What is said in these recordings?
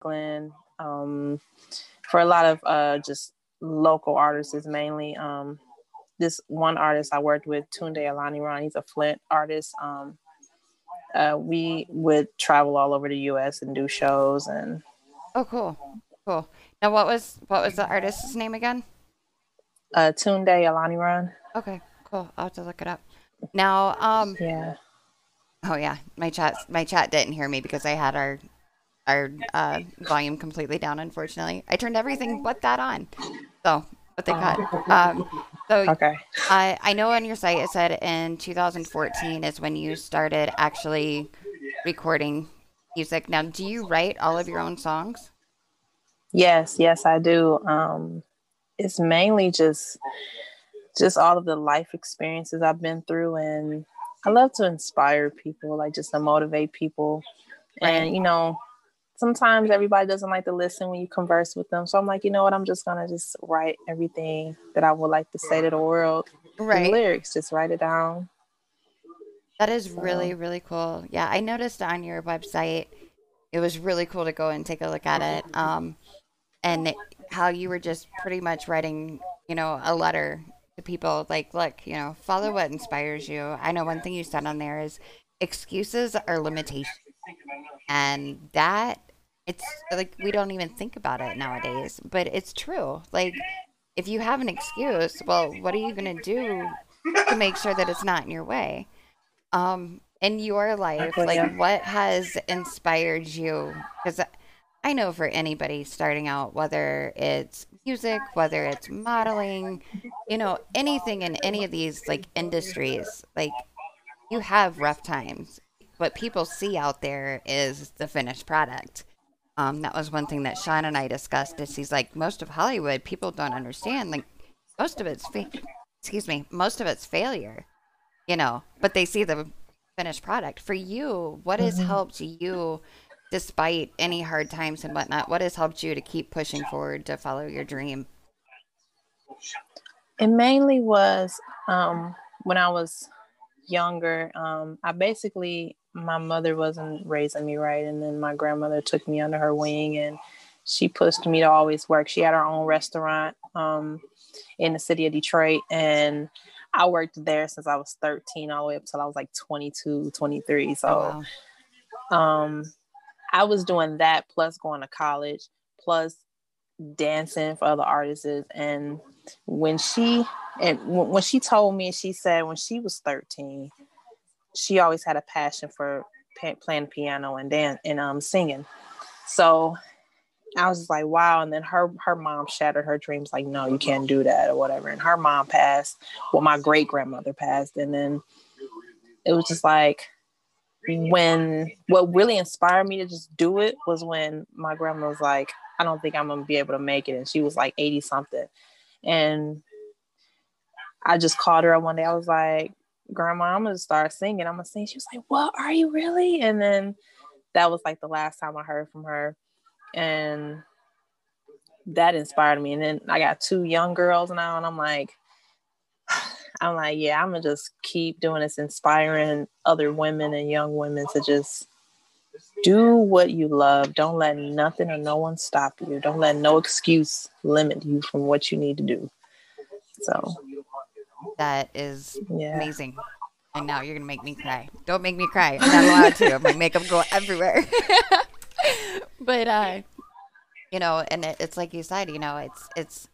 Glenn. Um, for a lot of uh, just local artists, is mainly um, this one artist I worked with, Tunde Olaniran. He's a Flint artist. Um, uh, we would travel all over the U.S. and do shows and. Oh, cool, cool. Now, what was what was the artist's name again? Uh, Tunde Olaniran. Okay, cool. I'll have to look it up. Now, um, yeah. Oh yeah, my chat my chat didn't hear me because I had our our uh, volume completely down. Unfortunately, I turned everything but that on. So, but they cut. Um, so Okay. I I know on your site it said in 2014 is when you started actually recording music. Now, do you write all of your own songs? Yes, yes, I do. Um, it's mainly just just all of the life experiences I've been through, and I love to inspire people, like just to motivate people. And you know, sometimes everybody doesn't like to listen when you converse with them, so I'm like, you know what? I'm just gonna just write everything that I would like to say to the world. Right. lyrics, just write it down. That is really, really cool. Yeah, I noticed on your website, it was really cool to go and take a look at it. Um, and it- how you were just pretty much writing, you know, a letter to people like, look, you know, follow what inspires you. I know one thing you said on there is excuses are limitations. And that, it's like we don't even think about it nowadays, but it's true. Like, if you have an excuse, well, what are you going to do to make sure that it's not in your way? um in your life like yeah. what has inspired you because i know for anybody starting out whether it's music whether it's modeling you know anything in any of these like industries like you have rough times what people see out there is the finished product um that was one thing that sean and i discussed is he's like most of hollywood people don't understand like most of it's fa- excuse me most of it's failure you know, but they see the finished product. For you, what has helped you, despite any hard times and whatnot, what has helped you to keep pushing forward to follow your dream? It mainly was um, when I was younger. Um, I basically, my mother wasn't raising me right. And then my grandmother took me under her wing and she pushed me to always work. She had her own restaurant um, in the city of Detroit. And I worked there since I was 13 all the way up till I was like 22, 23. So Oh, wow. um i was doing that plus going to college plus dancing for other artists and when she and when she told me she said when she was 13 she always had a passion for playing piano and dance and um singing so i was just like wow and then her her mom shattered her dreams like no you can't do that or whatever and her mom passed well my great grandmother passed and then it was just like when what really inspired me to just do it was when my grandma was like, I don't think I'm gonna be able to make it. And she was like 80 something. And I just called her up one day. I was like, Grandma, I'm gonna start singing. I'm gonna sing. She was like, What are you really? And then that was like the last time I heard from her. And that inspired me. And then I got two young girls now, and I'm like, I'm like, yeah, I'm gonna just keep doing this, inspiring other women and young women to just do what you love. Don't let nothing or no one stop you. Don't let no excuse limit you from what you need to do. So, That is yeah. amazing. And now you're going to make me cry. Don't make me cry. I'm not allowed to. My makeup go everywhere. but, uh, you know, and it, it's like you said, you know, it's, it's,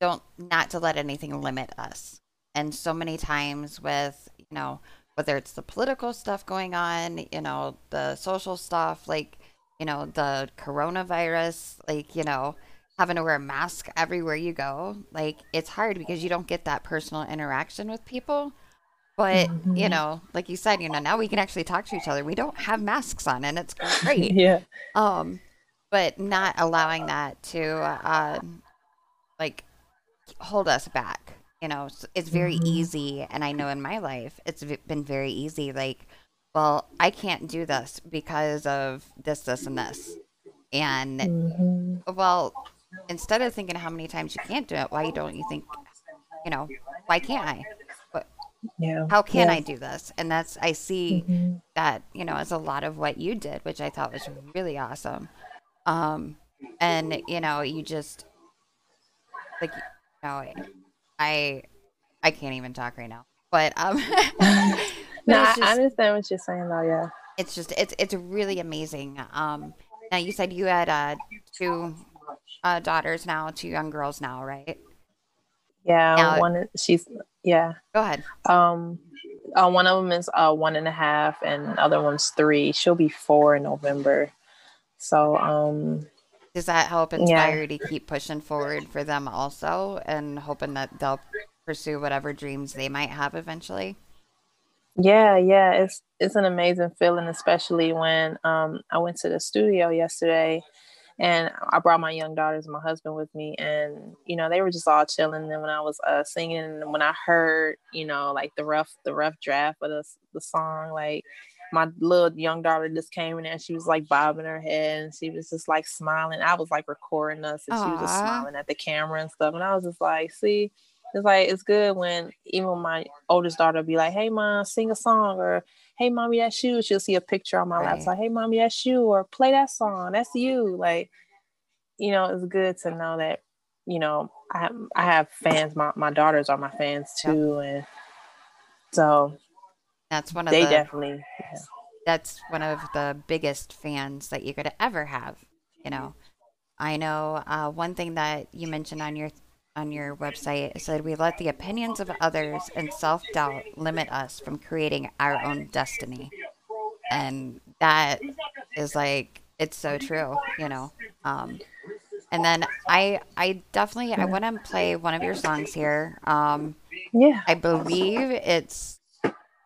don't, not to let anything limit us. And so many times with, you know, whether it's the political stuff going on, you know, the social stuff, like, you know, the coronavirus, like, you know, having to wear a mask everywhere you go, like, it's hard because you don't get that personal interaction with people. But, you know, like you said, you know, now we can actually talk to each other. We don't have masks on and it's great. Yeah. Um, but not allowing that to, uh, like, hold us back. You know, it's very easy. And I know in my life, it's been very easy. Like, well, I can't do this because of this, this, and this. And, Mhm. well, instead of thinking how many times you can't do it, why don't you think, you know, why can't I? What, Yeah. how can Yeah. I do this? And that's, I see Mhm. that, you know, is a lot of what you did, which I thought was really awesome. Um, and you know, you just like, you know, I, I can't even talk right now. But um, but No, I, I understand what you're saying though. Yeah. it's just it's it's really amazing. Um, now you said you had uh two uh daughters now, two young girls now, right? Yeah. Now- one. She's. Yeah. Go ahead. Um. Uh, one of them is uh one and a half, and other one's three. She'll be four in November. So um. Does that help Yeah. inspire you to keep pushing forward for them also, and hoping that they'll pursue whatever dreams they might have eventually? Yeah, yeah, it's it's an amazing feeling, especially when um I went to the studio yesterday and I brought my young daughters and my husband with me and you know they were just all chilling. And when I was uh singing and when I heard, you know, like the rough the rough draft of the the song like my little young daughter just came in and she was like bobbing her head and she was just like smiling. I was like recording us and she was just smiling at the camera and stuff. And I was just like, see, it's like it's good when even my oldest daughter be like, "Hey, mom, sing a song," or "Hey, mommy, that's you." She'll see a picture on my Right. like, "Hey, mommy, that's you," or "Play that song, that's you." Like, you know, it's good to know that you know I have, I have fans. My my daughters are my fans Yep. too, and so That's one of they the definitely. Yeah. that's one of the biggest fans that you could ever have. You know, I know uh, one thing that you mentioned on your on your website it said we let the opinions of others and self doubt limit us from creating our own destiny, and that is like it's so true. You know. Um, and then I I definitely I want to play one of your songs here. Um, Yeah. I believe it's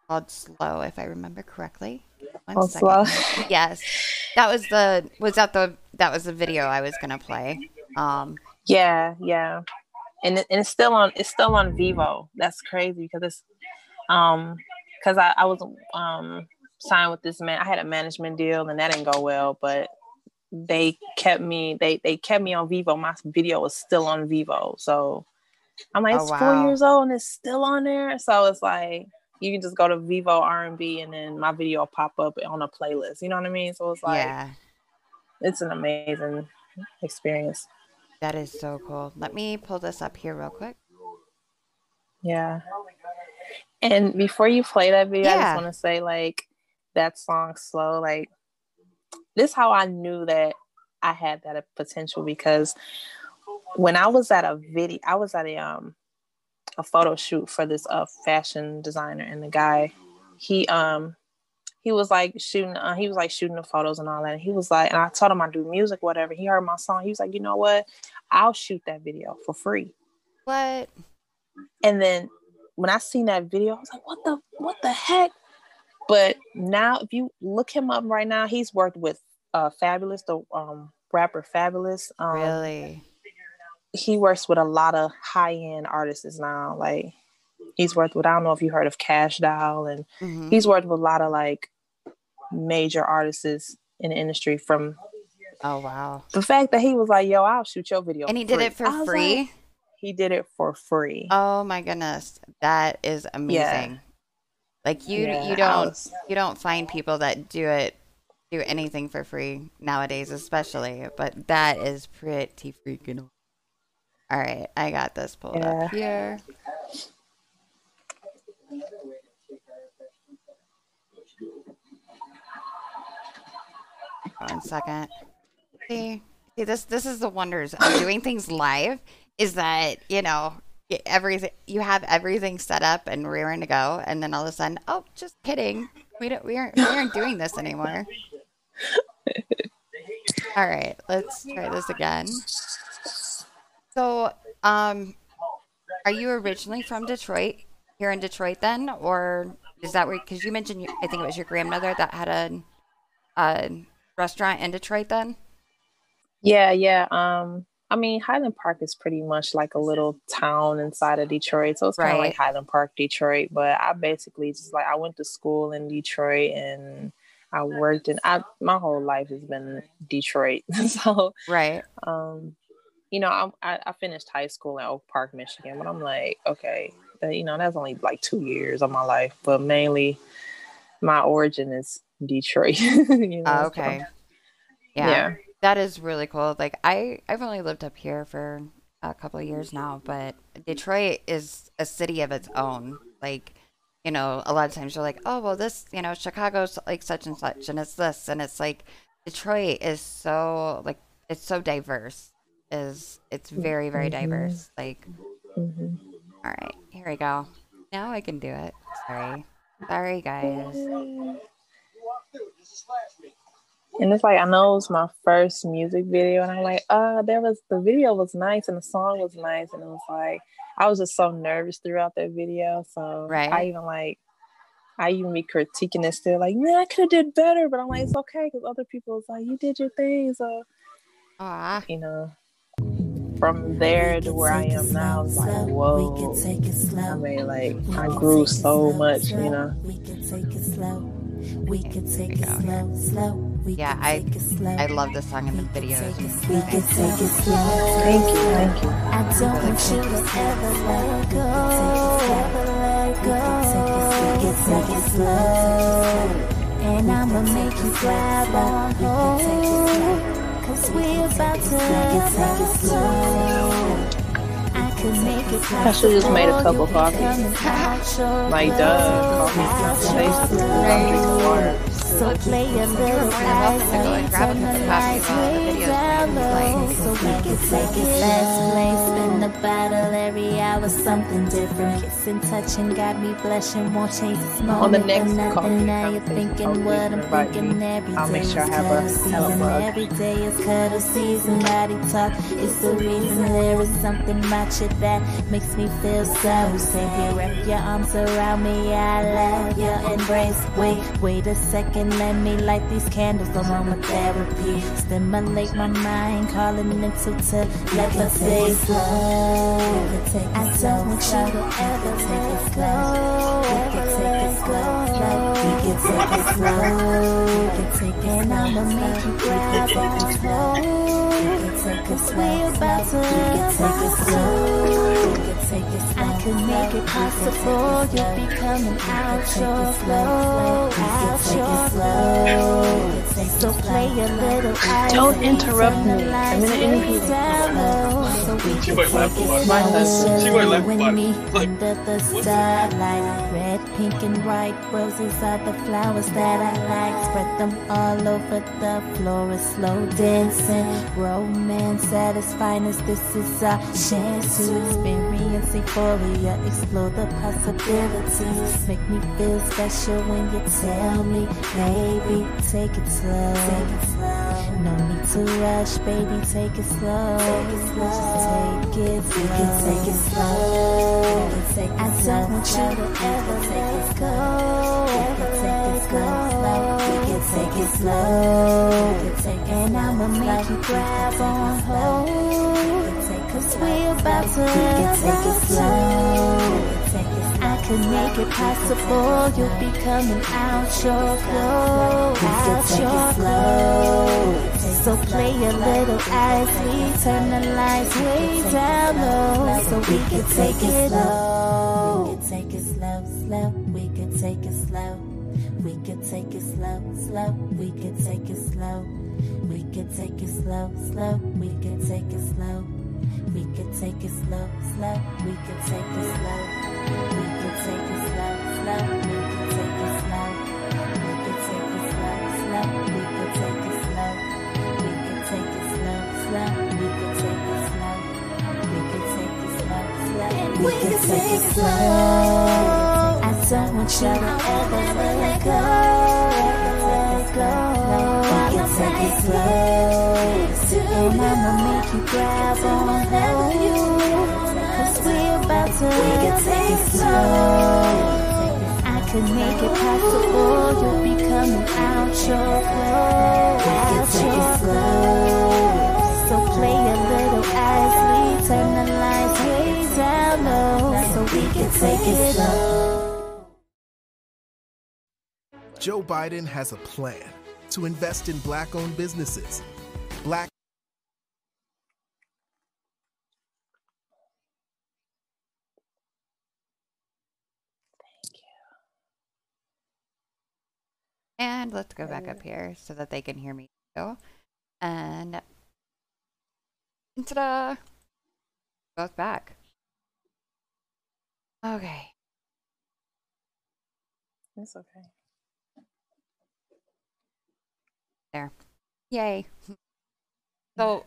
called Slow, if I remember correctly. One slow. Yes, that was the was that the that was the video I was gonna play. Um, Yeah, yeah, and it, and it's still on. It's still on Vevo. That's crazy because it's um because I, I was um signed with this man. I had a management deal and that didn't go well, but they kept me. They they kept me on Vevo. My video was still on Vevo, so I'm like Oh, it's wow. four years old and it's still on there. So it's like you can just go to Vevo R and B and then my video will pop up on a playlist. You know what I mean? So it's like yeah, it's an amazing experience. That is so cool. Let me pull this up here real quick. Yeah. And before you play that video, I just want to say like that song slow, like this how I knew that I had that potential because when I was at a video, I was at a um a photo shoot for this uh fashion designer and the guy he um he was like shooting uh, he was like shooting the photos and all that and he was like and I told him I do music whatever he heard my song he was like you know what I'll shoot that video for free What? and then when I seen that video, I was like, what the what the heck? But now if you look him up right now, he's worked with uh Fabolous, the um rapper Fabolous. Um Really? he works with a lot of high-end artists now. Like he's worked with I don't know if you heard of Cash Doll and Mhm. he's worked with a lot of like major artists in the industry from Oh wow! the fact that he was like, yo, I'll shoot your video. And he for did it for free. like, he did it for free. Oh my goodness, that is amazing. Like you, Yeah, you don't, was- you don't find people that do it, do anything for free nowadays, especially. But that is pretty freaking. All right, I got this pulled up here. One second. See, see this this is the wonders of doing things live is that you know everything you have everything set up and rearing to go, and then all of a sudden, oh, just kidding, we don't we aren't we aren't doing this anymore. all right, let's try this again. So, um, are you originally from Detroit? Here in Detroit, then, or is that where? Because you mentioned, I think it was your grandmother that had a, a restaurant in Detroit. Then, Yeah, yeah. Um, I mean, Highland Park is pretty much like a little town inside of Detroit, so it's kind of Right. like Highland Park, Detroit. But I basically just like I went to school in Detroit and I worked in. I my whole life has been Detroit, so right? um, you know, I, I I finished high school in Oak Park, Michigan, but I'm like, okay, you know, that's only like two years of my life, but mainly my origin is Detroit. you know, Oh, so, okay. Yeah. yeah. that is really cool. Like I, I've only lived up here for a couple of years now, but Detroit is a city of its own. Like, you know, a lot of times you're like, oh well, this, you know, Chicago's like such and such, and it's this, and it's like Detroit is so like it's so diverse. Is it's very very Mm-hmm. diverse. Like, hmm all right, here we go. Now I can do it. Sorry, sorry guys. And it's like I know it was my first music video, and I'm like, uh, there was the video was nice and the song was nice, and it was like I was just so nervous throughout that video. So Right. I even like I even be critiquing it still, like, man, I could have did better, but I'm like, it's okay because other people is like, you did your thing, so Aw, you know. From there to where I am now, it's like, whoa. I mean, like, I grew so much, you know. We can take it slow. We can There take we it go. slow, slow. We Yeah, can I- take it slow. I love this song and the video. We can take it slow. Thank you, thank you. I don't want you to ever let go. Ever let go. We can take it slow. And I'ma make you grab on hold. Cause we about to take it slow. I could make it I should've just made a couple possible. coffees. Like, duh, coffee consultations. I'm drinking water. So play a little more than welcome to go and grab a turn cup the of lights while the way video's down low, so we can take it. Let's play, spin the bottle every hour, something different. Kissing, touching, got me blushing, won't change this moment On the for next nothing. coffee Now you're thinking what I'm can invite thinking me. every I'll make sure I have a- cuddle have a season. Every day is cuddle season. Body talk, it's the reason there is something about you that makes me feel so safe. You wrap your arms around me, I love your embrace. Wait, wait a second, let me light these candles. Aromatherapy, stimulate my mind, calling mental telepathy. Slow, I don't want you to ever let go. Ever let go. We can take it slow, and I'ma make you grab on hold. Cause we about to take it slow. I can make it possible. You'll be coming out your flow, out your flow. So play a little. Don't interrupt me. I'm lights in an interview. way down low, So we She might laugh take it about. My husband. She might laugh slow. about With me Like, the starlight. Red, pink, and white roses are the flowers that I like. Spread them all over the floor. A slow dancing, romance at its finest. This is our chance to experience euphoria, explore the possibilities. Make me feel special when you tell me, baby, take it slow. Take it slow. No need to rush, baby, take it slow. Take it slow. Just take it slow. We can take it slow. I don't want you to ever let go. Ever let go. We can take it slow. And I'ma make you grab on hold. Cause we about to take it slow. I can make it possible. You'll be coming out your flow, out your flow. So play a little as we turn the lights way down low, so we can take it slow. We can take it slow, slow. We can take it slow. We can take it slow, slow. We can take it slow. We can take it slow, slow. We can take it slow. We can take it slow, slow. We can take it slow. We can take it slow, slow. We can take it slow. We can take it slow, slow. We can take it slow. We can take it slow, slow. We can take it slow. We can take it slow, slow. We can take it slow. I don't want you to ever let go. Let go. We can take it slow. And I'ma make you grab on hold. Cause we about to we can take it slow. I can make it possible. You'll be coming out your flow. Out your flow. So play a little as we turn the lights way down low. So we can take it slow. Joe Biden has a plan to invest in black owned businesses. Black Thank you. And let's go back up here so that they can hear me. Go. And ta-da! Both back. Okay. It's okay. There. Yay. So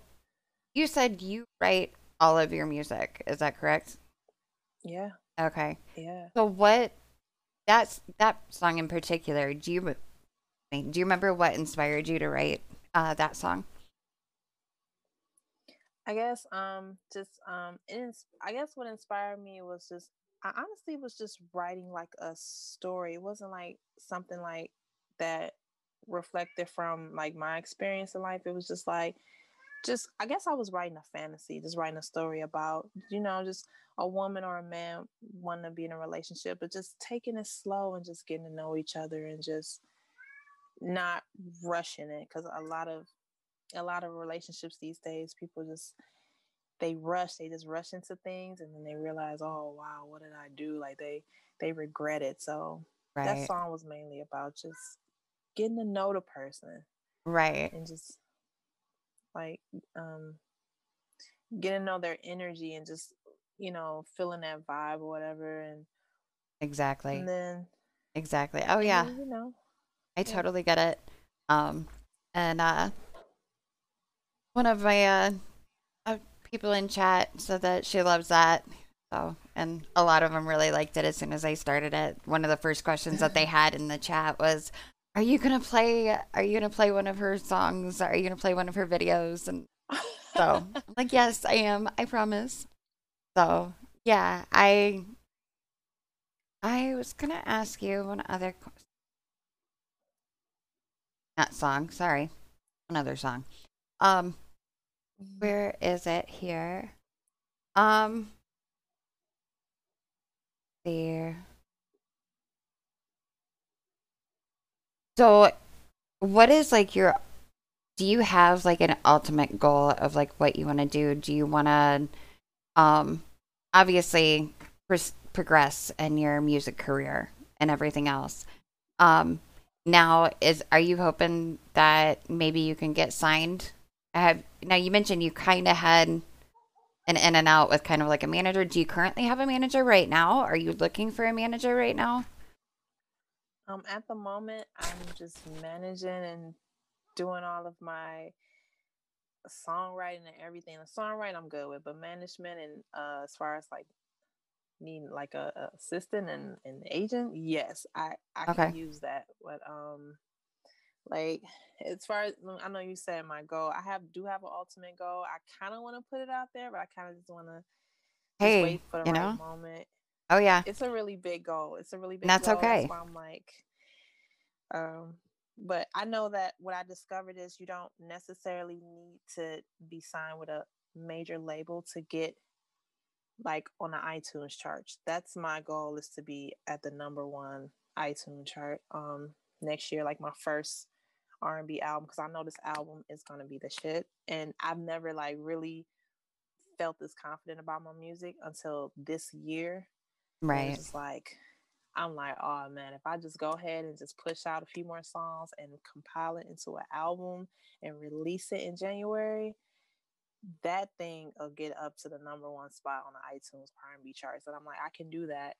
you said you write all of your music, is that correct? Yeah. Okay. Yeah. So what that's that song in particular, do you do you remember what inspired you to write uh, that song? I guess um just um it I guess what inspired me was just I honestly was just writing like a story. It wasn't like something like that reflected from like my experience in life. It was just like just I guess I was writing a fantasy, just writing a story about, you know, just a woman or a man wanting to be in a relationship, but just taking it slow and just getting to know each other and just not rushing it because a lot of a lot of relationships these days people just they rush they just rush into things and then they realize oh wow what did i do like they they regret it so Right. that song was mainly about just getting to know the person Right. and just like um getting to know their energy and just you know feeling that vibe or whatever and, Exactly. and then Exactly. Oh yeah. you know I Yeah. totally get it. Um, and uh, one of my uh, uh, people in chat said that she loves that. So, and a lot of them really liked it as soon as I started it. One of the first questions that they had in the chat was, "Are you gonna play? Are you gonna play one of her songs? Are you gonna play one of her videos?" And so, I'm like, "Yes, I am. I promise." So, yeah, I I was gonna ask you one other. Not song, sorry. Another song. Um, where is it here? Um, there. So, what is like your? Do you have like an ultimate goal of like what you want to do? Do you want to, um, obviously pros- progress in your music career and everything else? Um, now is are you hoping that maybe you can get signed? I have now you mentioned you kind of had an in and out with kind of like a manager. Do you currently have a manager right now? Are you looking for a manager right now? Um, at the moment, I'm just managing and doing all of my songwriting and everything. The songwriting I'm good with, but management and uh, as far as like needing like a, a assistant and an agent, yes, I I Okay. can use that. But um, like as far as I know, you said my goal. I have do have an ultimate goal. I kind of want to put it out there, but I kind of just want to Hey, wait for the you right know? moment Oh yeah. it's a really big goal. It's a really big that's goal. okay. That's I'm like, um, but I know that what I discovered is you don't necessarily need to be signed with a major label to get like on the iTunes chart. That's my goal is to be at the number one iTunes chart um next year, like my first R&B album because I know this album is gonna be the shit, and I've never like really felt this confident about my music until this year Right. It's like I'm like, oh man, if I just go ahead and just push out a few more songs and compile it into an album and release it in January, that thing will get up to the number one spot on the iTunes R&B charts. And I'm like, I can do that.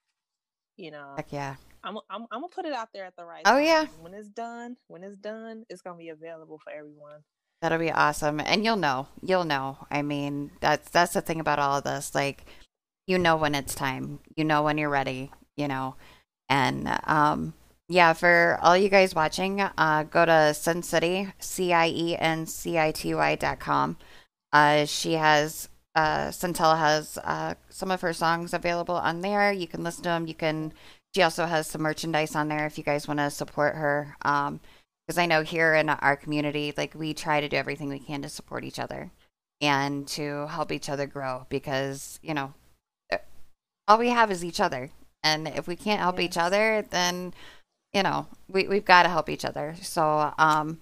You know, Heck yeah. I'm I'm, I'm gonna put it out there at the right Oh, time. yeah. When it's done, when it's done, it's gonna be available for everyone. That'll be awesome. And you'll know. You'll know. I mean, that's that's the thing about all of this. Like you know when it's time. You know when you're ready, you know. And um yeah, for all you guys watching, uh go to Cien City, C I E N C I T Y dot com. Uh she has uh Centella has uh some of her songs available on there. You can listen to them. You can she also has some merchandise on there if you guys want to support her. Um because I know here in our community, like we try to do everything we can to support each other and to help each other grow because, you know, all we have is each other. And if we can't help each other, then, you know, we, we've got to help each other. So, um,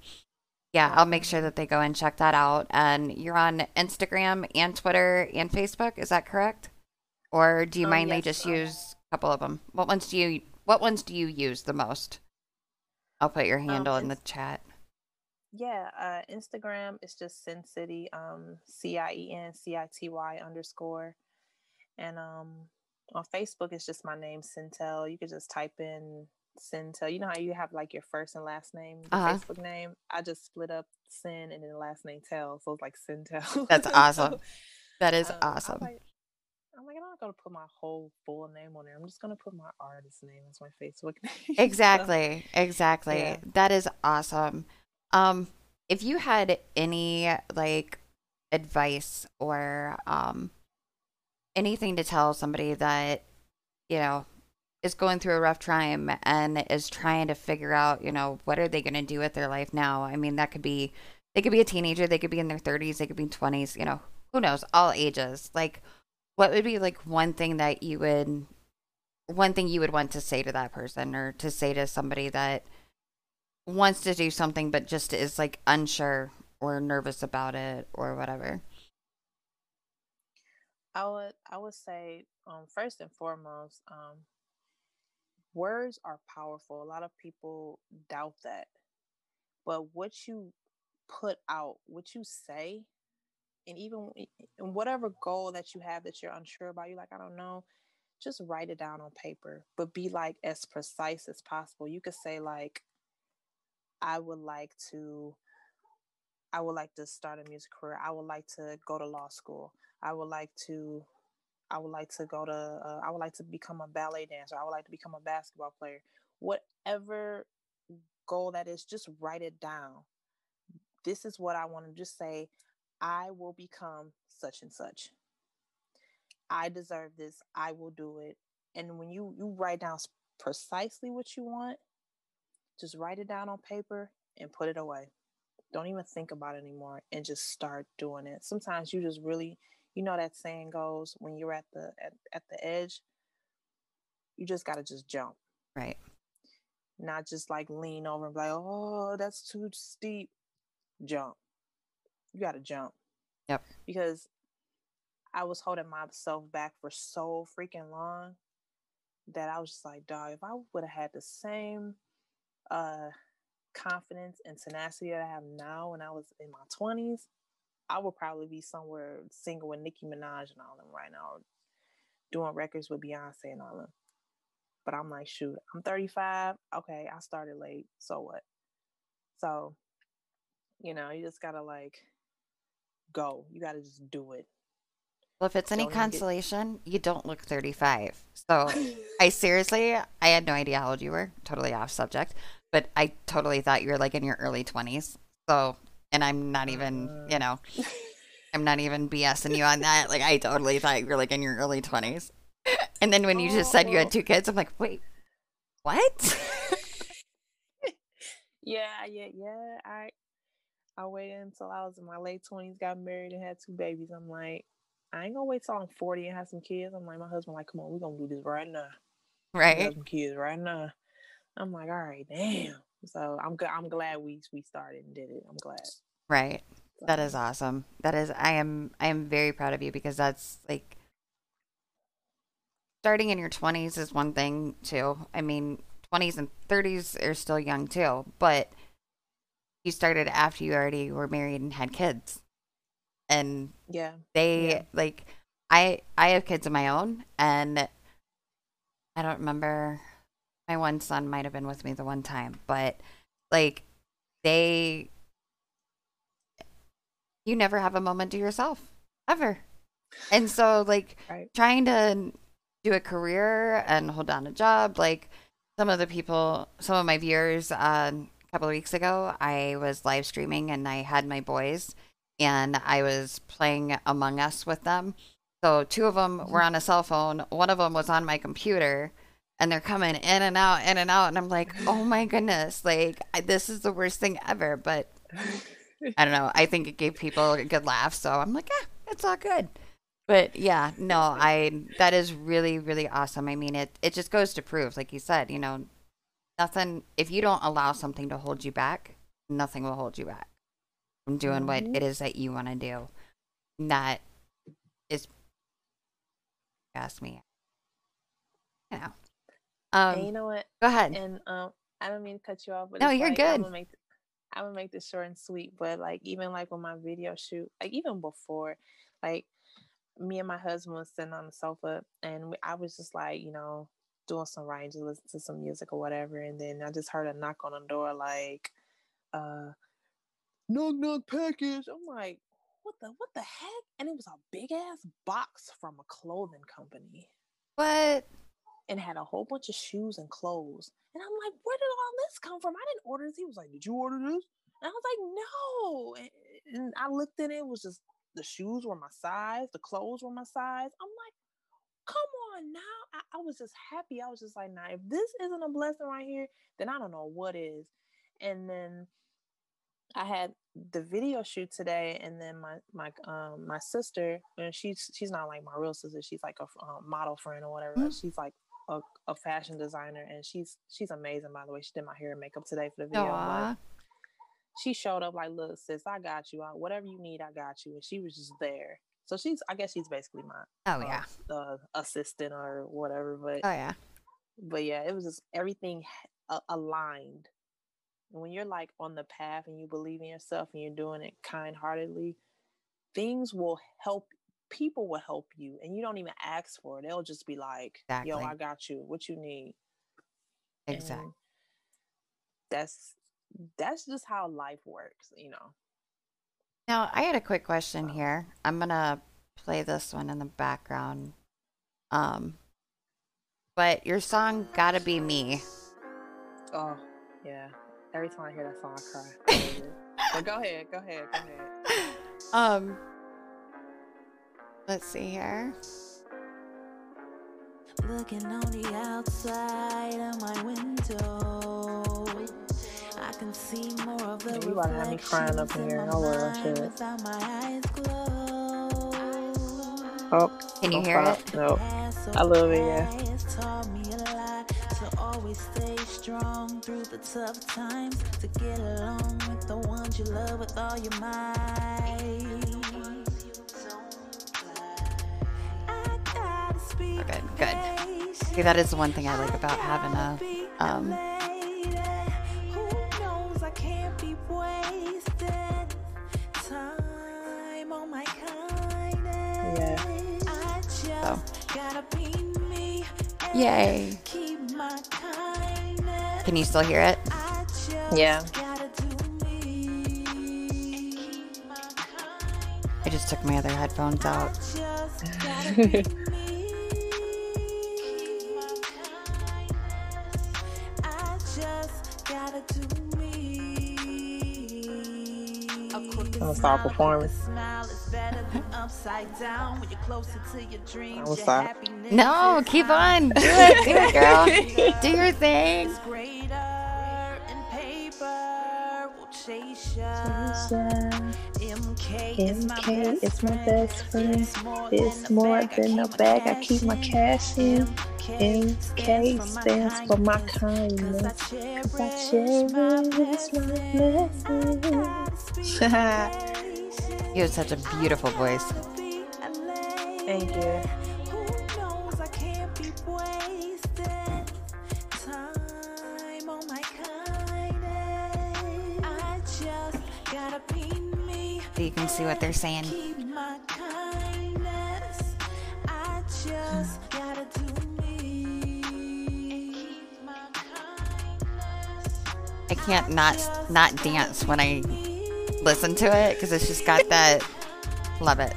yeah, I'll make sure that they go and check that out. And you're on Instagram and Twitter and Facebook, is that correct? Or do you Um, mainly yes, just um, use a couple of them? What ones do you what ones do you use the most? I'll put your handle in the chat. yeah, uh, Instagram is just Cien City, um, C I E N C I T Y underscore, and um, on Facebook it's just my name, Cintel. You could just type in Cintel. You know how you have like your first and last name, Uh-huh. Facebook name. I just split up Sin and then the last name Tell, so it's like Cintel. That's awesome. So, That is um, awesome. like- I'm like, I'm not gonna put my whole full name on there. I'm just gonna put my artist name as my Facebook name. So, Exactly. Exactly. Yeah. That is awesome. Um, if you had any like advice or um anything to tell somebody that, you know, is going through a rough time and is trying to figure out, you know, what are they going to do with their life now? I mean, that could be they could be a teenager, they could be in their 30s, they could be 20s, you know, who knows, all ages. Like what would be like one thing that you would one thing you would want to say to that person or to say to somebody that wants to do something but just is like unsure or nervous about it or whatever. I would I would say um first and foremost, um words are powerful. A lot of people doubt that. But what you put out, what you say, and even in whatever goal that you have that you're unsure about, you're like, I don't know, just write it down on paper, but be like as precise as possible. You could say like I would like to I would like to start a music career. I would like to go to law school. I would like to I would like to go to uh, I would like to become a ballet dancer. I would like to become a basketball player. Whatever goal that is, just write it down. This is what I want to just say I will become such and such. I deserve this. I will do it. And when you you write down precisely what you want, just write it down on paper and put it away. Don't even think about it anymore and just start doing it. Sometimes you just really you know that saying goes when you're at the at, at the edge you just got to just jump Right. not just like lean over and be like oh that's too steep jump you got to jump Yep. because i was holding myself back for so freaking long that i was just like dog if i would have had the same uh confidence and tenacity that i have now when i was in my 20s I would probably be somewhere singing with Nicki Minaj and all them right now, doing records with Beyonce and all them. But I'm like, shoot, I'm 35. Okay, I started late. So what? So, you know, you just gotta like go. You gotta just do it. Well, if it's any Don't even get- consolation, you don't look 35. So I seriously, I had no idea how old you were. Totally off subject, but I totally thought you were like in your early 20s. So, and I'm not even, you uh. know, I'm not even BSing you on that. Like, I totally thought you were like in your early 20s. And then when you just said you had two kids, I'm like, wait, what? yeah, yeah, yeah. I I waited until I was in my late twenties, got married, and had two babies. I'm like, I ain't gonna wait till I'm 40 and have some kids. I'm like, my husband, like, come on, we're gonna do this right now. Right? got some kids right now. I'm like, all right, damn. So I'm good. I'm glad we we started and did it. I'm glad. Right. That So, is awesome. That is I am I am very proud of you because that's like starting in your 20s is one thing too. I mean, 20s and 30s are still young too, but you started after you already were married and had kids. And yeah. they Yeah. like I I have kids of my own and I don't remember my one son might have been with me the one time, but like they you never have a moment to yourself ever. And so like Right. trying to do a career and hold down a job like some of the people some of my viewers uh, a couple of weeks ago i was live streaming and i had my boys and i was playing among us with them so two of them were on a cell phone one of them was on my computer and they're coming in and out in and out and i'm like oh my goodness like I, this is the worst thing ever but i don't know i think it gave people a good laugh so i'm like yeah it's all good but yeah, no, I that is really really awesome. I mean, it it just goes to prove, like you said, you know, nothing. If you don't allow something to hold you back, nothing will hold you back from doing what Mhm. it is that you want to do. And that is, ask me, you know. Um, and you know what? go ahead. And um, I don't mean to cut you off, but No, you're like, good. I'm gonna make I'm gonna make this short and sweet, but like even like with my video shoot, like even before, like me and my husband was sitting on the sofa, and we, I was just like, you know, doing some writing, just listen to some music or whatever, and then I just heard a knock on the door, like, uh, knock knock package. I'm like, what the what the heck? And it was a big ass box from a clothing company What? And had a whole bunch of shoes and clothes. And I'm like, where did all this come from? I didn't order this. He was like, did you order this? And I was like, no. And, and I looked in it, it was just the shoes were my size, the clothes were my size. I'm like, come on now. I, I was just happy. I was just like, nah, if this isn't a blessing right here, then I don't know what is. And then I had the video shoot today, and then my my um my sister, and she's she's not like my real sister. She's like a um, model friend or whatever. Mm. She's like a, a fashion designer, and she's she's amazing. By the way, she did my hair and makeup today for the video. Like, she showed up like, look, sis, I got you. I, whatever you need, I got you. And she was just there. So she's, I guess she's basically my Oh uh, yeah. uh, assistant or whatever. But Oh yeah. but yeah, it was just everything a- aligned. When you're like on the path and you believe in yourself and you're doing it kind heartedly, things will help. People will help you, and you don't even ask for it. They'll just be like, "Yo, I got you. What you need?" Exactly. And that's that's just how life works, you know. Now, I had a quick question here. I'm gonna play this one in the background. Um, but your song "Gotta Be Me." Oh, yeah. Every time I hear that song, I cry. I love it. but go ahead, go ahead, go ahead. Um, let's see here. Looking on the outside of my window, I can see more of the you about to have me crying up in here. Oh, well, shit. without my eyes closed. Oh, Can you don't hear stop. it? No. I love it, yeah. Me a lot to always stay strong through the tough times. To get along with the ones you love with all your might. Good, good. See, that is the one thing I like about having a um Who knows I can't be wasting time on my kindness. Yeah. I Oh. gotta be me. and Yay. Keep my kindness. Can you still hear it? Yeah. gotta do me. and keep my kindness. I just took my other headphones out. will your stop. happiness No, keep on. Do it, do it, girl. Do your thing. It's greater and paper will chase ya. MK, is my MK best is my friend. best friend. It's more It's than more a bag. than a bag. I keep my cash in. MK MK stands for my Cause kindness. I 'Cause I cherish my cherish my blessings. blessings. You have such a beautiful voice. Thank you. Who knows I can't be wasting time on my kindness. I just gotta be me. So you can see what they're saying. Can't not not dance when I listen to it because it's just got that. Love it.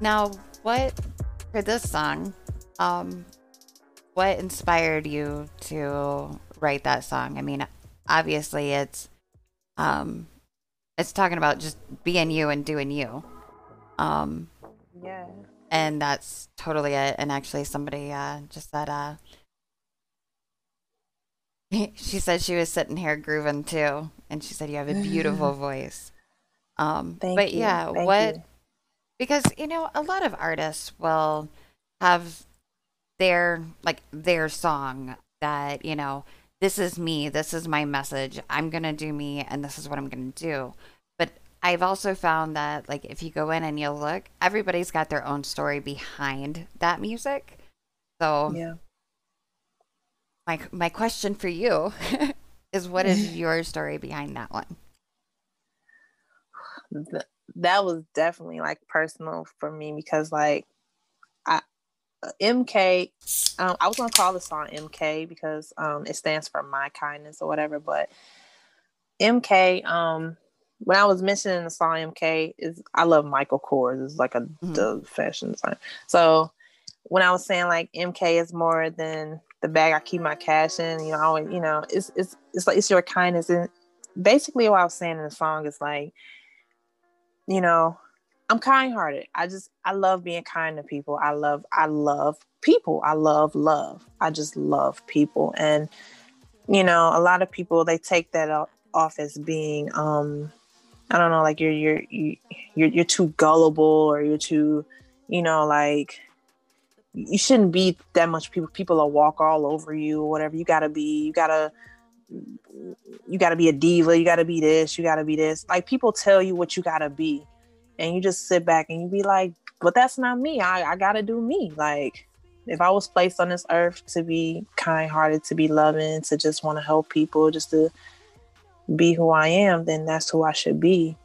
Now, what for this song? Um, what inspired you to write that song? I mean, obviously it's um, it's talking about just being you and doing you. Um, Yeah. and that's totally it. And actually, somebody uh, just said, uh, she said she was sitting here grooving too, and she said you have a beautiful voice. Um, Thank but you. yeah, Thank what? you. Because you know, a lot of artists will have their like their song that you know, this is me, this is my message. I'm gonna do me, and this is what I'm gonna do. I've also found that like if you go in and you look, everybody's got their own story behind that music. So Yeah. my my question for you is what is your story behind that one? Th- that was definitely like personal for me because like I MK um, I was gonna call the song MK because um it stands for my kindness or whatever, but MK um when I was mentioning the song MK is I love Michael Kors. It's like a Mhm. the fashion design. So when I was saying like MK is more than the bag I keep my cash in, you know, I always, you know, it's it's it's like it's your kindness and basically what I was saying in the song is like, you know, I'm kind hearted. I just I love being kind to people. I love I love people. I love love. I just love people. And you know, a lot of people they take that off as being um I don't know, like you're you're you- you're you're too gullible or you're too, you know, like you shouldn't be that much people people will walk all over you or whatever. You gotta be you gotta you gotta be a diva, you gotta be this, you gotta be this. Like people tell you what you gotta be. And you just sit back and you be like, but that's not me. I, I gotta do me. Like if I was placed on this earth to be kind hearted, to be loving, to just want to help people, just to be who I am, then that's who I should be.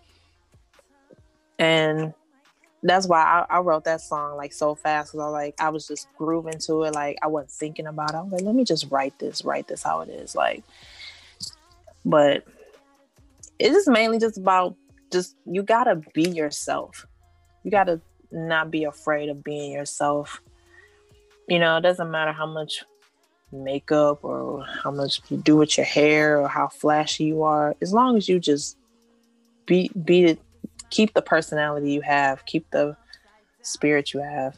And that's why I, I wrote that song like so fast because I like I was just grooving to it. Like I wasn't thinking about it. I was like, let me just write this, write this how it is. Like, but it's just mainly just about just you gotta be yourself. You gotta not be afraid of being yourself. You know, it doesn't matter how much makeup or how much you do with your hair or how flashy you are. As long as you just be be it keep the personality you have, keep the spirit you have,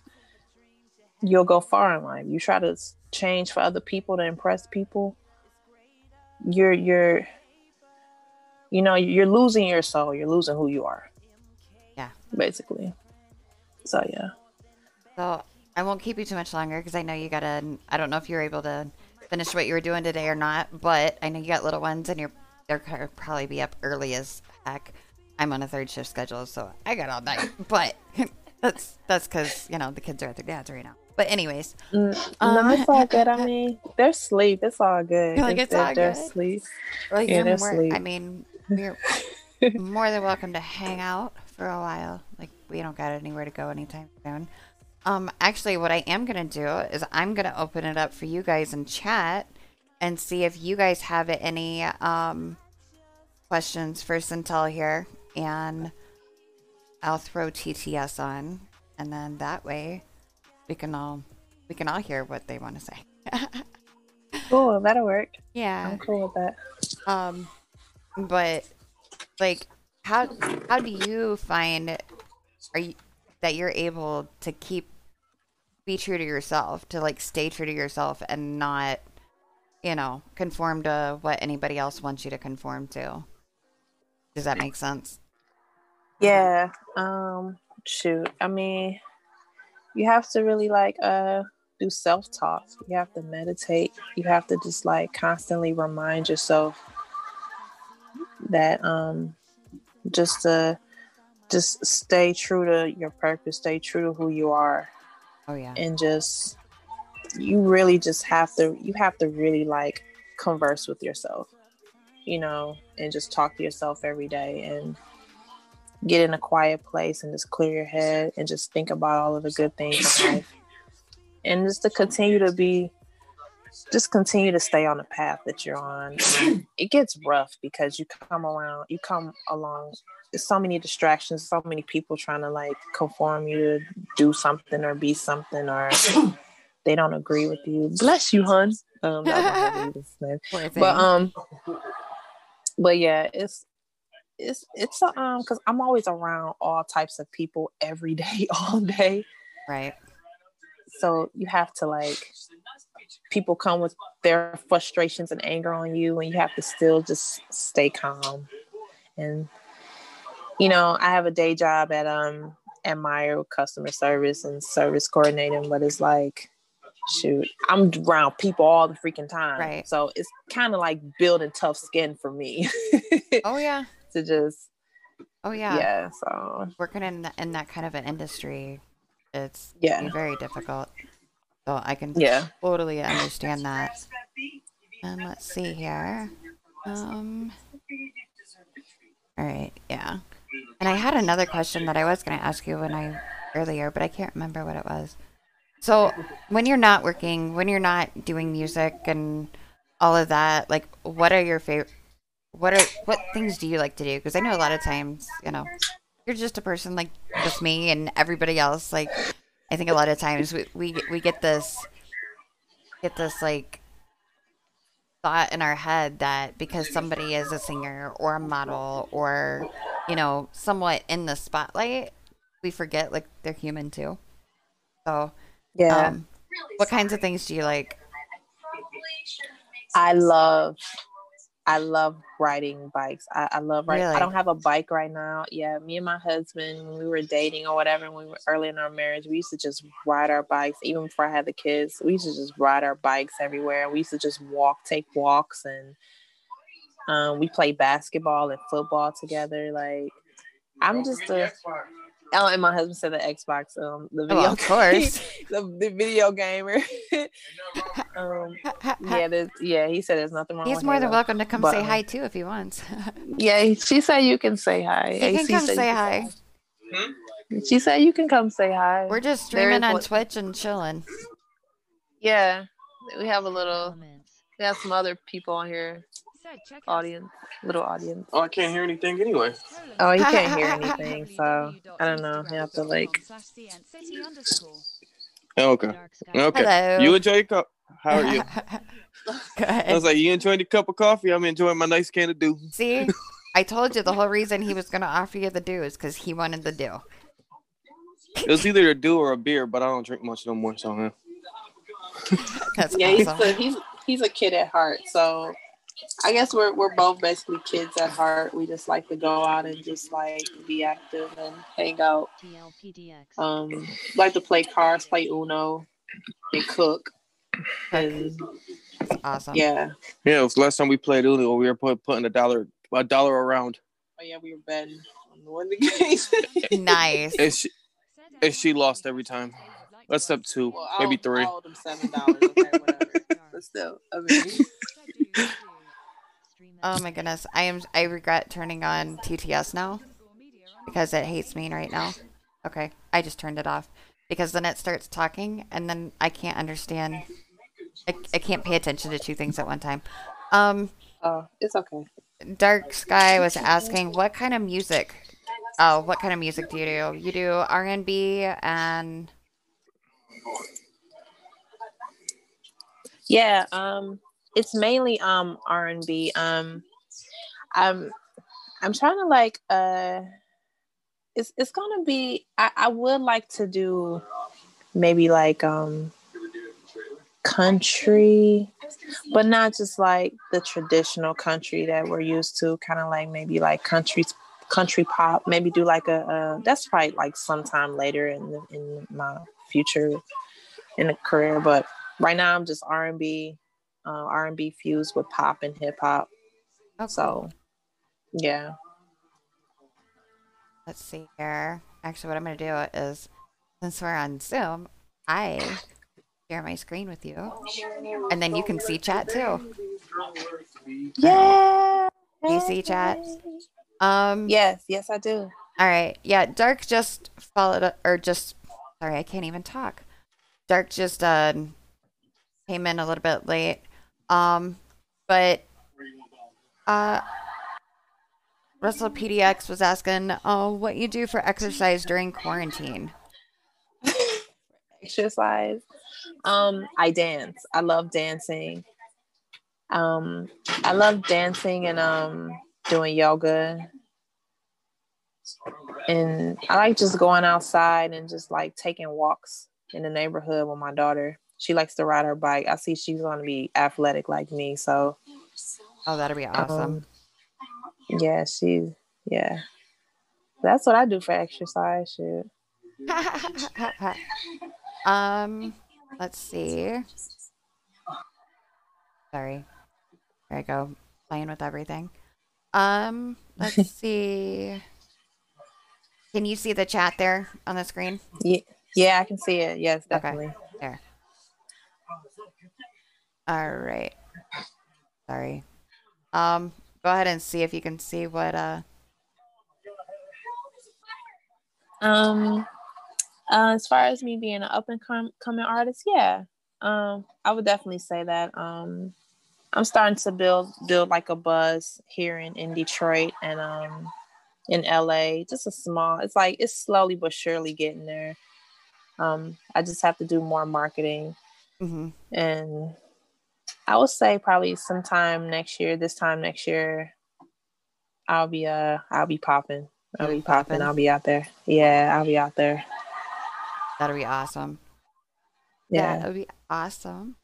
you'll go far in life. You try to change for other people to impress people, you're you're you know, you're losing your soul, you're losing who you are. Yeah. Basically. So yeah. So I won't keep you too much longer because I know you gotta. I don't know if you're able to finish what you were doing today or not, but I know you got little ones and you're they're gonna probably be up early as heck. I'm on a third shift schedule, so I got all night. But that's that's because you know the kids are at their dad's right now. But anyways, Mm, Um, no, it's all good. I mean, they're sleep. It's all good. Like, it's they're, all they're good? sleep. like Yeah, they're more, asleep. I mean, you're more than welcome to hang out for a while. Like we don't got anywhere to go anytime soon. Um, actually, what I am gonna do is I'm gonna open it up for you guys in chat and see if you guys have any um questions for Centel here, and I'll throw TTS on, and then that way we can all we can all hear what they want to say. Cool, that'll work. yeah. I'm cool with that. Um, but like, how how do you find are you that you're able to keep be true to yourself, to like stay true to yourself and not, you know, conform to what anybody else wants you to conform to? Does that make sense? Yeah. Um. Shoot. I mean, you have to really like uh do self talk. You have to meditate. You have to just like constantly remind yourself that um just to just stay true to your purpose. Stay true to who you are. Oh yeah. and just you really just have to you have to really like converse with yourself you know and just talk to yourself every day and get in a quiet place and just clear your head and just think about all of the good things in life and just to continue to be just continue to stay on the path that you're on it gets rough because you come around you come along so many distractions so many people trying to like conform you to do something or be something or they don't agree with you bless you hun um that was my baby listening. Poor thing. but um but yeah it's it's it's a, um because i'm always around all types of people every day all day right. so you have to like people come with their frustrations and anger on you and you have to still just stay calm and you know i have a day job at um at Meijer customer service and service coordinating but it's like shoot i'm around people all the freaking time Right. so it's kind of like building tough skin for me Oh yeah. to just Oh yeah. Yeah. So Working in th- in that kind of an industry, it's Yeah. very difficult. So I can yeah. totally understand that. And let's see here. Um. All right. Yeah. And I had another question that I was going to ask you when I earlier, but I can't remember what it was. So when you're not working, when you're not doing music and all of that, like, what are your favorite? What are what things do you like to do? Because I know a lot of times, you know, you're just a person like just me and everybody else. Like, I think a lot of times we we we get this get this like thought in our head that because somebody is a singer or a model or you know somewhat in the spotlight we forget like they're human too so Yeah. um what kinds of things do you like I love I love riding bikes. I, I love riding. Really? I don't have a bike right now. Yeah, me and my husband, when we were dating or whatever, when we were early in our marriage, we used to just ride our bikes. Even before I had the kids, we used to just ride our bikes everywhere. We used to just walk, take walks, and um, we play basketball and football together. Like I'm just a Oh, and my husband said the Xbox, um, the video, Oh, of course. the, the video gamer. um, yeah, there's, yeah, he said there's nothing wrong. he's with more than welcome to come but, say um, hi too if he wants Yeah, she said you can say hi. he can come say hi can- She said you can come say hi. we're just streaming on what- twitch and chilling yeah, we have a little. We have some other people on here, audience, little audience. Oh, I can't hear anything anyway. Oh, you can't hear anything, so I don't know. You have to like. Oh, okay. Okay. Hello. You enjoy your cup. How are you? Good. I was like, you enjoying the cup of coffee? I'm enjoying my nice can of dew. See, I told you the whole reason he was going to offer you the dew is because he wanted the dew. It was either a dew or a beer, but I don't drink much no more. So, huh? That's Yeah, he's a, he's he's a kid at heart. So I guess we're we're both basically kids at heart. We just like to go out and just like be active and hang out. Um, like to play cards, play Uno, and cook. And awesome. yeah, yeah, it was last time we played Uno. We were put, putting a dollar a dollar around, oh yeah, we were betting on the winning games. Nice. and she and she lost every time. Except two, Well, I maybe three. I owed him seven dollars. Okay, whatever. But still, I mean, Oh my goodness. I am I regret turning on TTS now because it hates me right now. Okay. I just turned it off because then it starts talking and then I can't understand. I, I can't pay attention to two things at one time. Um oh, it's okay. Dark Sky was asking what kind of music Oh, what kind of music do you do? You do R&B and Yeah, um, it's mainly um R and B. Um, I'm I'm trying to like uh, it's it's gonna be. I I would like to do maybe like um country, but not just like the traditional country that we're used to. Kind of like maybe like country country pop. Maybe do like a, a that's probably like sometime later in the, in my future in the career, but right now I'm just R and B, uh, R and B fused with pop and hip hop. oh, So, yeah, Let's see here. Actually, what I'm going to do is, since we're on Zoom, I share my screen with you, and then you can see chat too. yeah. Do you see chat? Um. Yes, yes, I do. All right. Yeah. Dark just followed, up- or just sorry, I can't even talk. Dark just uh came in a little bit late. Um, but uh. Russell PDX was asking, "Oh, what you do for exercise during quarantine?" Exercise. Um, I dance. I love dancing. Um, I love dancing and um doing yoga. And I like just going outside and just like taking walks in the neighborhood with my daughter. She likes to ride her bike. I see she's going to be athletic like me, so Oh, that'll be awesome. Um, yeah, she, yeah. That's what I do for exercise. Shit. um, let's see. Sorry. There I go. Playing with everything. Um, let's see. Can you see the chat there on the screen? Yeah, yeah, I can see it. Yes, Okay. definitely. There. All right. Sorry. Um, go ahead and see if you can see what uh Um, uh, as far as me being an up and com- coming artist, yeah, um, I would definitely say that. Um, I'm starting to build build like a buzz here in in Detroit and um in LA. Just a small. It's like it's slowly but surely getting there. Um, I just have to do more marketing mhm. and I would say probably sometime next year, this time next year, I'll be uh I'll be popping. I'll You'll be be popping? popping. I'll be out there. Yeah, I'll be out there. that'll be awesome. Yeah. That would be awesome.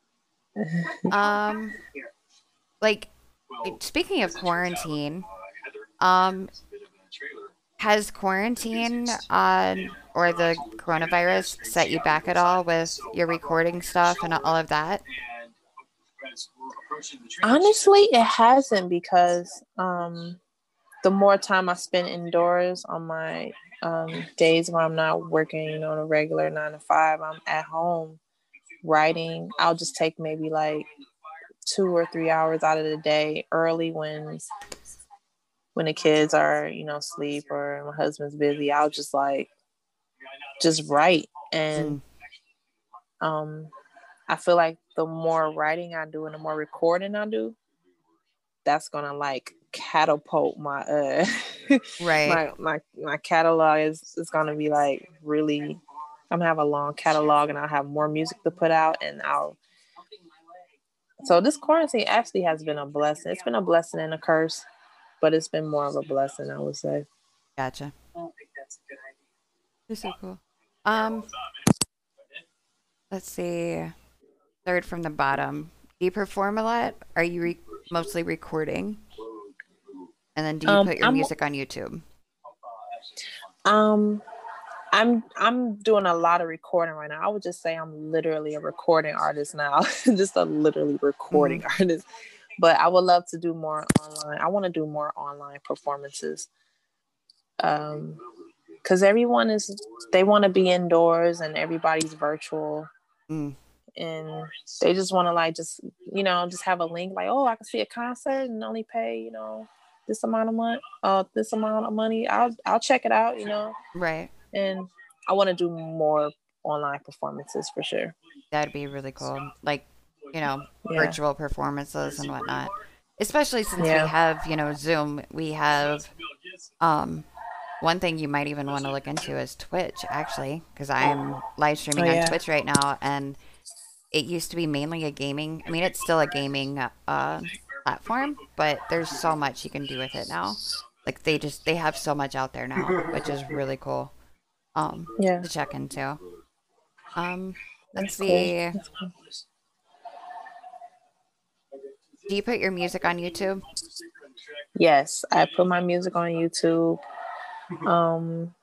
um like speaking of quarantine, um has quarantine uh, or the coronavirus set you back at all with your recording stuff and all of that? Honestly, it hasn't because um the more time I spend indoors on my um days where I'm not working, you know, on a regular nine to five, I'm at home writing. I'll just take maybe like two or three hours out of the day early when when the kids are, you know, asleep or my husband's busy. I'll just like just write and um I feel like the more writing I do and the more recording I do, that's gonna like catapult my uh Right. my my my catalog is is gonna be like really I'm gonna have a long catalog and I'll have more music to put out and I'll so this quarantine actually has been a blessing. It's been a blessing and a curse, but it's been more of a blessing, I would say. Gotcha. You're so cool. Um, let's see. Third from the bottom. Do you perform a lot? Are you re- mostly recording? And then do you Um, put your I'm- music on YouTube? Um, I'm I'm doing a lot of recording right now. I would just say I'm literally a recording artist now, just a literally recording artist. But I would love to do more online. I want to do more online performances. Um, because everyone is they want to be indoors and everybody's virtual, Mm. And they just want to like just you know just have a link like oh I can see a concert and only pay you know this amount of money, uh, this amount of money. I'll I'll check it out, you know Right. and I want to do more online performances for sure. That'd be really cool. Like, you know, Yeah. virtual performances and whatnot. Especially since Yeah. we have, you know, Zoom. We have um one thing you might even want to look into is Twitch, actually, because I'm live streaming Oh, on. Twitch right now, and it used to be mainly a gaming. I mean, it's still a gaming uh, platform, but there's so much you can do with it now. Like they just they have so much out there now, which is really cool. Um, Yeah. to check into. Um, let's That's see. Cool. Do you put your music on YouTube? Yes, I put my music on YouTube. Um,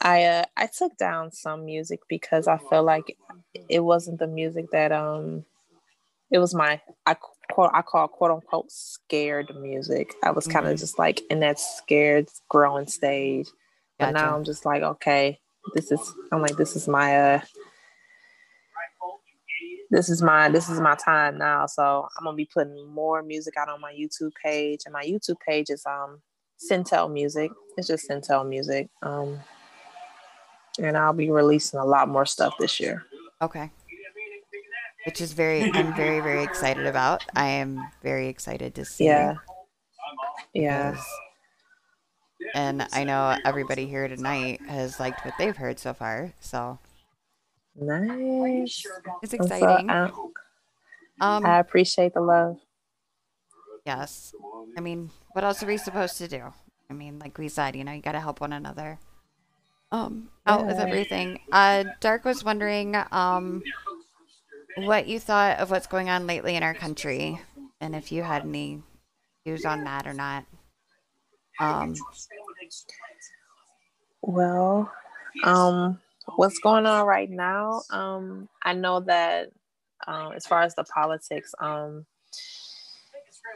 I uh, I took down some music because I felt like it wasn't the music that um, it was my I quote I call quote unquote scared music. I was kind of Mhm. just like in that scared growing stage, but now I'm just like okay, this is I'm like this is my uh this is my this is my time now. So i'm gonna be putting more music out on my youtube page. And my youtube page is um Centel music. It's just Centel music. Um and i'll be releasing a lot more stuff this year Okay. Which is very, I'm very, very excited about. I am very excited to see. yeah yeah And I know everybody here tonight has liked what they've heard so far, so nice it's I'm so- exciting. Um, I appreciate the love yes. I mean, what else are we supposed to do? I mean, like we said, you know, you got to help one another. Um, out with Yeah. everything. Uh, Dark was wondering, um, what you thought of what's going on lately in our country, and if you had any views on that or not. Um, Well, um, what's going on right now? Um, I know that um, as far as the politics, um,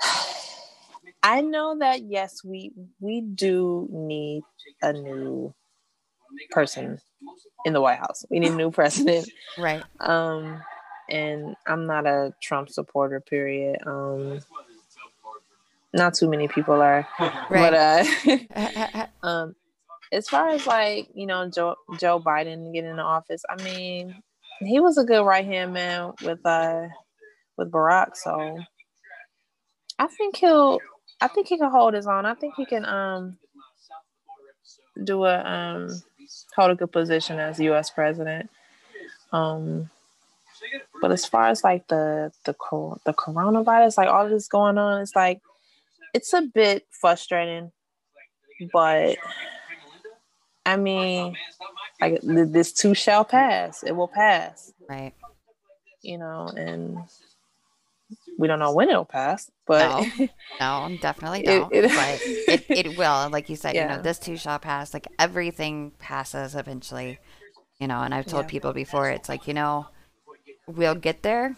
I know that yes, we we do need a new person in the White House. We need a new president. Right. Um, and I'm not a Trump supporter. Period. Um, not too many people are, but uh, um, as far as like you know Joe Joe Biden getting in the office, I mean, he was a good right hand man with uh with Barack, so I think he'll I think he can hold his own. I think he can um do a um hold a good position as U.S. president. Um, but as far as like the the the coronavirus, like all this going on, it's like it's a bit frustrating, but I mean, like this too shall pass. It will pass. Right. You know, and we don't know when it'll pass, but no, no definitely don't. It, it, but it, it will. Like you said, yeah. you know, this too shall pass. Like everything passes eventually. You know, and I've told yeah. people before, it's like, you know, we'll get there.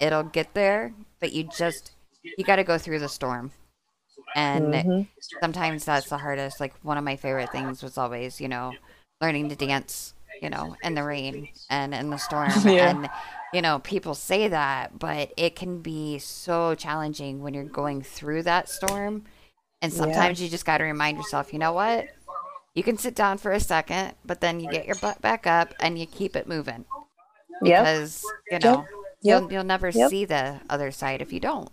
It'll get there, but you just you got to go through the storm and mm-hmm. sometimes that's the hardest like one of my favorite things was always you know learning to dance you know in the rain and in the storm yeah. and you know people say that but it can be so challenging when you're going through that storm and sometimes yeah. you just got to remind yourself you know what you can sit down for a second but then you get your butt back up and you keep it moving Yeah. because you know yep. You'll, you'll never yep. see the other side if you don't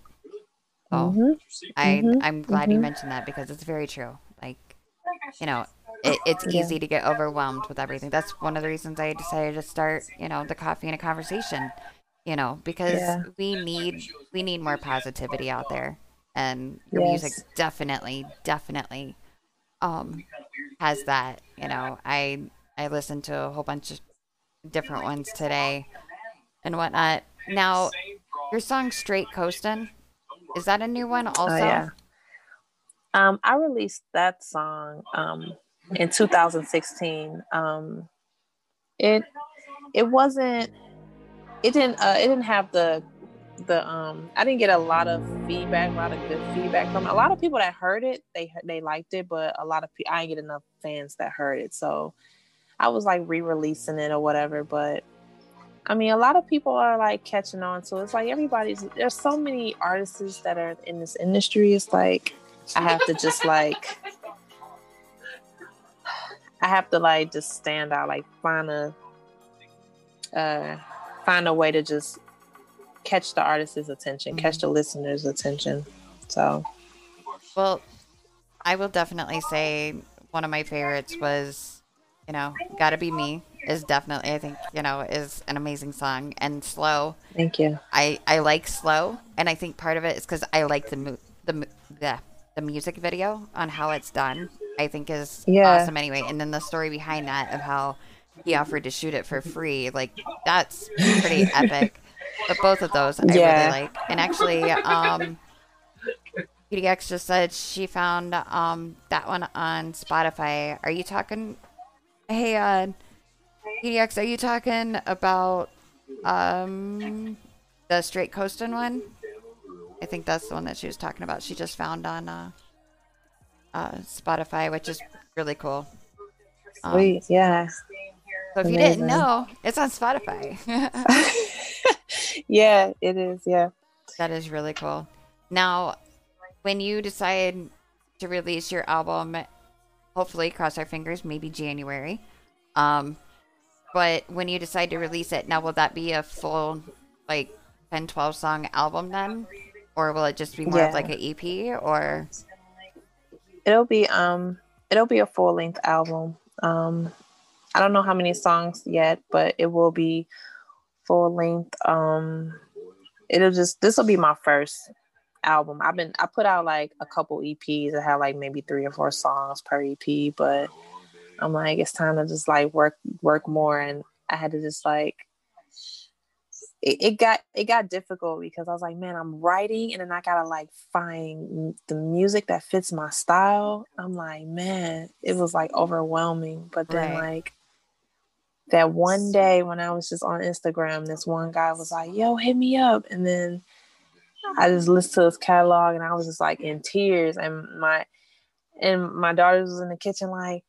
Oh, mm-hmm. I mm-hmm. I'm glad mm-hmm. you mentioned that because it's very true. Like, you know, it, it's yeah. easy to get overwhelmed with everything. That's one of the reasons I decided to start, you know, the coffee and a conversation. You know, because yeah. we need we need more positivity out there, and your yes. music definitely, definitely, um, has that. You know, I I listened to a whole bunch of different ones today, and whatnot. Now, your song "Straight Coastin'." Is that a new one also? Oh, yeah. Um, I released that song um, in 2016. Um, it it wasn't it didn't uh, it didn't have the the um I didn't get a lot of feedback, a lot of good feedback from a lot of people that heard it. They they liked it, but a lot of people I didn't get enough fans that heard it. So I was like re-releasing it or whatever, but I mean, a lot of people are like catching on. So it's like everybody's, there's so many artists that are in this industry. It's like, I have to just like, I have to like just stand out, like find a, uh, find a way to just catch the artist's attention, mm-hmm. catch the listener's attention. So, well, I will definitely say one of my favorites was, you know, Gotta Be Me is definitely I think you know is an amazing song and slow. Thank you. I I like slow, and I think part of it is because I like the mo- the the the music video on how it's done. I think is yeah. awesome anyway, and then the story behind that of how he offered to shoot it for free, like that's pretty epic. But both of those I yeah. really like, and actually, um, PDX just said she found um that one on Spotify. Are you talking? Hey, uh, PDX, are you talking about um the straight coasting one? I think that's the one that she was talking about. She just found on uh, uh, Spotify, which is really cool. Um, Sweet, yeah. So if Amazing. you didn't know, it's on Spotify. yeah, it is. Yeah, that is really cool. Now, when you decide to release your album, hopefully, cross our fingers, maybe January. Um, but when you decide to release it, now will that be a full like 10, 12 song album then? Or will it just be more yeah. of like an EP or it'll be um it'll be a full length album. Um I don't know how many songs yet, but it will be full length. Um it'll just this will be my first album. I've been I put out like a couple EPs that had like maybe three or four songs per EP, but I'm like, it's time to just like work work more, and I had to just like. It, it got it got difficult because I was like, man, I'm writing, and then I gotta like find the music that fits my style. I'm like, man, it was like overwhelming. But then right. like that one day when I was just on Instagram, this one guy was like, "Yo, hit me up," and then I just listened to his catalog and I was just like in tears. And my and my daughters was in the kitchen like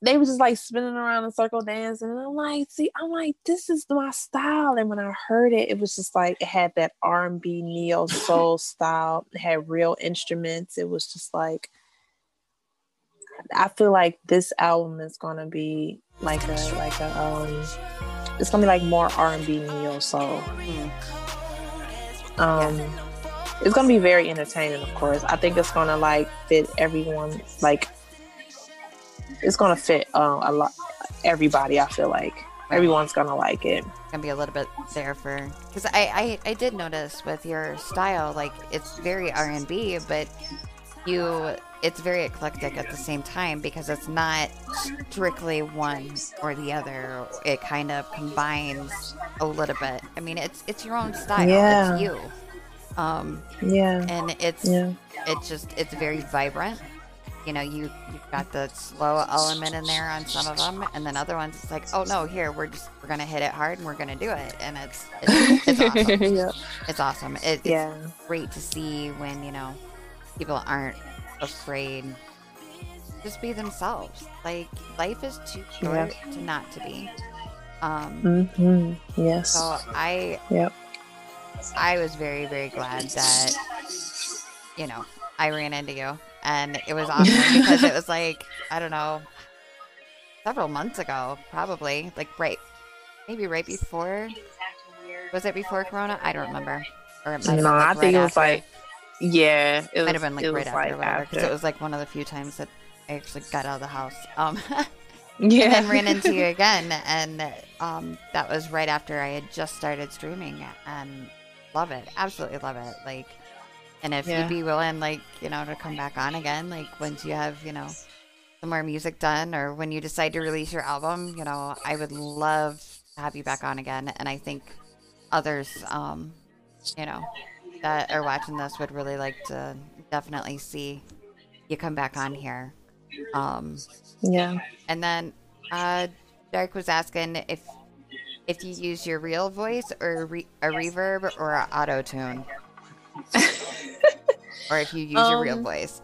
they were just like spinning around in circle dancing. And I'm like, see, I'm like, this is my style. And when I heard it, it was just like it had that R&B neo soul style. It had real instruments. It was just like I feel like this album is gonna be like a like a um it's gonna be like more R&B neo soul. Um it's gonna be very entertaining of course. I think it's gonna like fit everyone like it's gonna fit uh, a lot everybody I feel like. Everyone's gonna like it. gonna be a little bit there for because I, I I did notice with your style like it's very R and B, but you it's very eclectic at the same time because it's not strictly one or the other. It kind of combines a little bit. I mean, it's it's your own style. Yeah. It's you. Um, Yeah. and it's Yeah. it's just it's very vibrant. You know, you you've got the slow element in there on some of them, and then other ones it's like, oh no, here we're just we're gonna hit it hard and we're gonna do it, and it's it's, it's awesome. yeah. It's awesome. It, it's Yeah. great to see when you know people aren't afraid. Just be themselves. Like life is too short to not to be. Um, hmm Yes. so I Yep. I was very, very glad that, you know, I ran into you. And it was awesome because it was like, I don't know, several months ago, probably. Like, right, maybe right before. Was it before Corona? I don't remember. Or it might No, been, I like, think it was after. like yeah, it might was, have been like right after, like. Because it was like one of the few times that I actually got out of the house. Um, yeah. and then ran into you again and um, that was right after i had just started streaming and love it absolutely love it like and if Yeah. you'd be willing like you know to come back on again like once you have you know some more music done or when you decide to release your album you know i would love to have you back on again and i think others um you know that are watching this would really like to definitely see you come back on here um yeah. and then uh, Dark was asking if if you use your real voice or a, re- a reverb or an auto tune, or if you use your real Um, voice.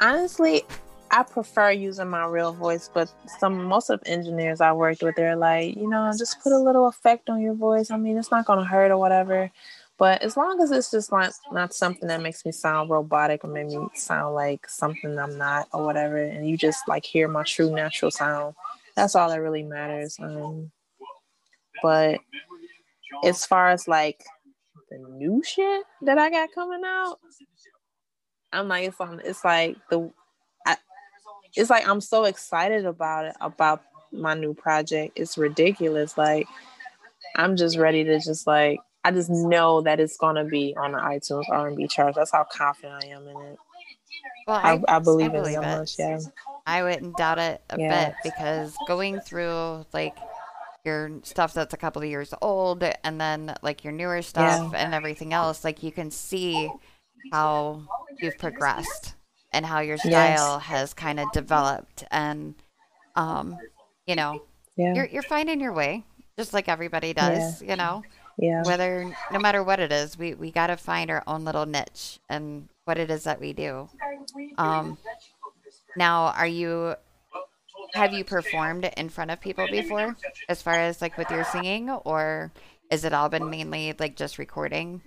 Honestly, I prefer using my real voice, but some most of the engineers I worked with, they're like, you know, just put a little effect on your voice. I mean, it's not gonna hurt or whatever. But as long as it's just not not something that makes me sound robotic or make me sound like something I'm not or whatever, and you just like hear my true natural sound, that's all that really matters. Um, but as far as like the new shit that I got coming out, I'm like it's on. It's like the, I, it's like I'm so excited about it about my new project. It's ridiculous. Like I'm just ready to just like I just know that it's gonna be on the iTunes R&B charts. That's how confident I am in it. Well, I, I believe I in it so much. Yeah. I wouldn't doubt it a Yeah. bit because going through like your stuff that's a couple of years old and then like your newer stuff and everything else, like you can see how you've progressed and how your Yes. style has kind of developed and um you know Yeah. you're you're finding your way just like everybody does you know yeah. whether no matter what it is we we got to find our own little niche and what it is that we do um now are you have you performed in front of people before as far as like with your singing or is it all been mainly like just recording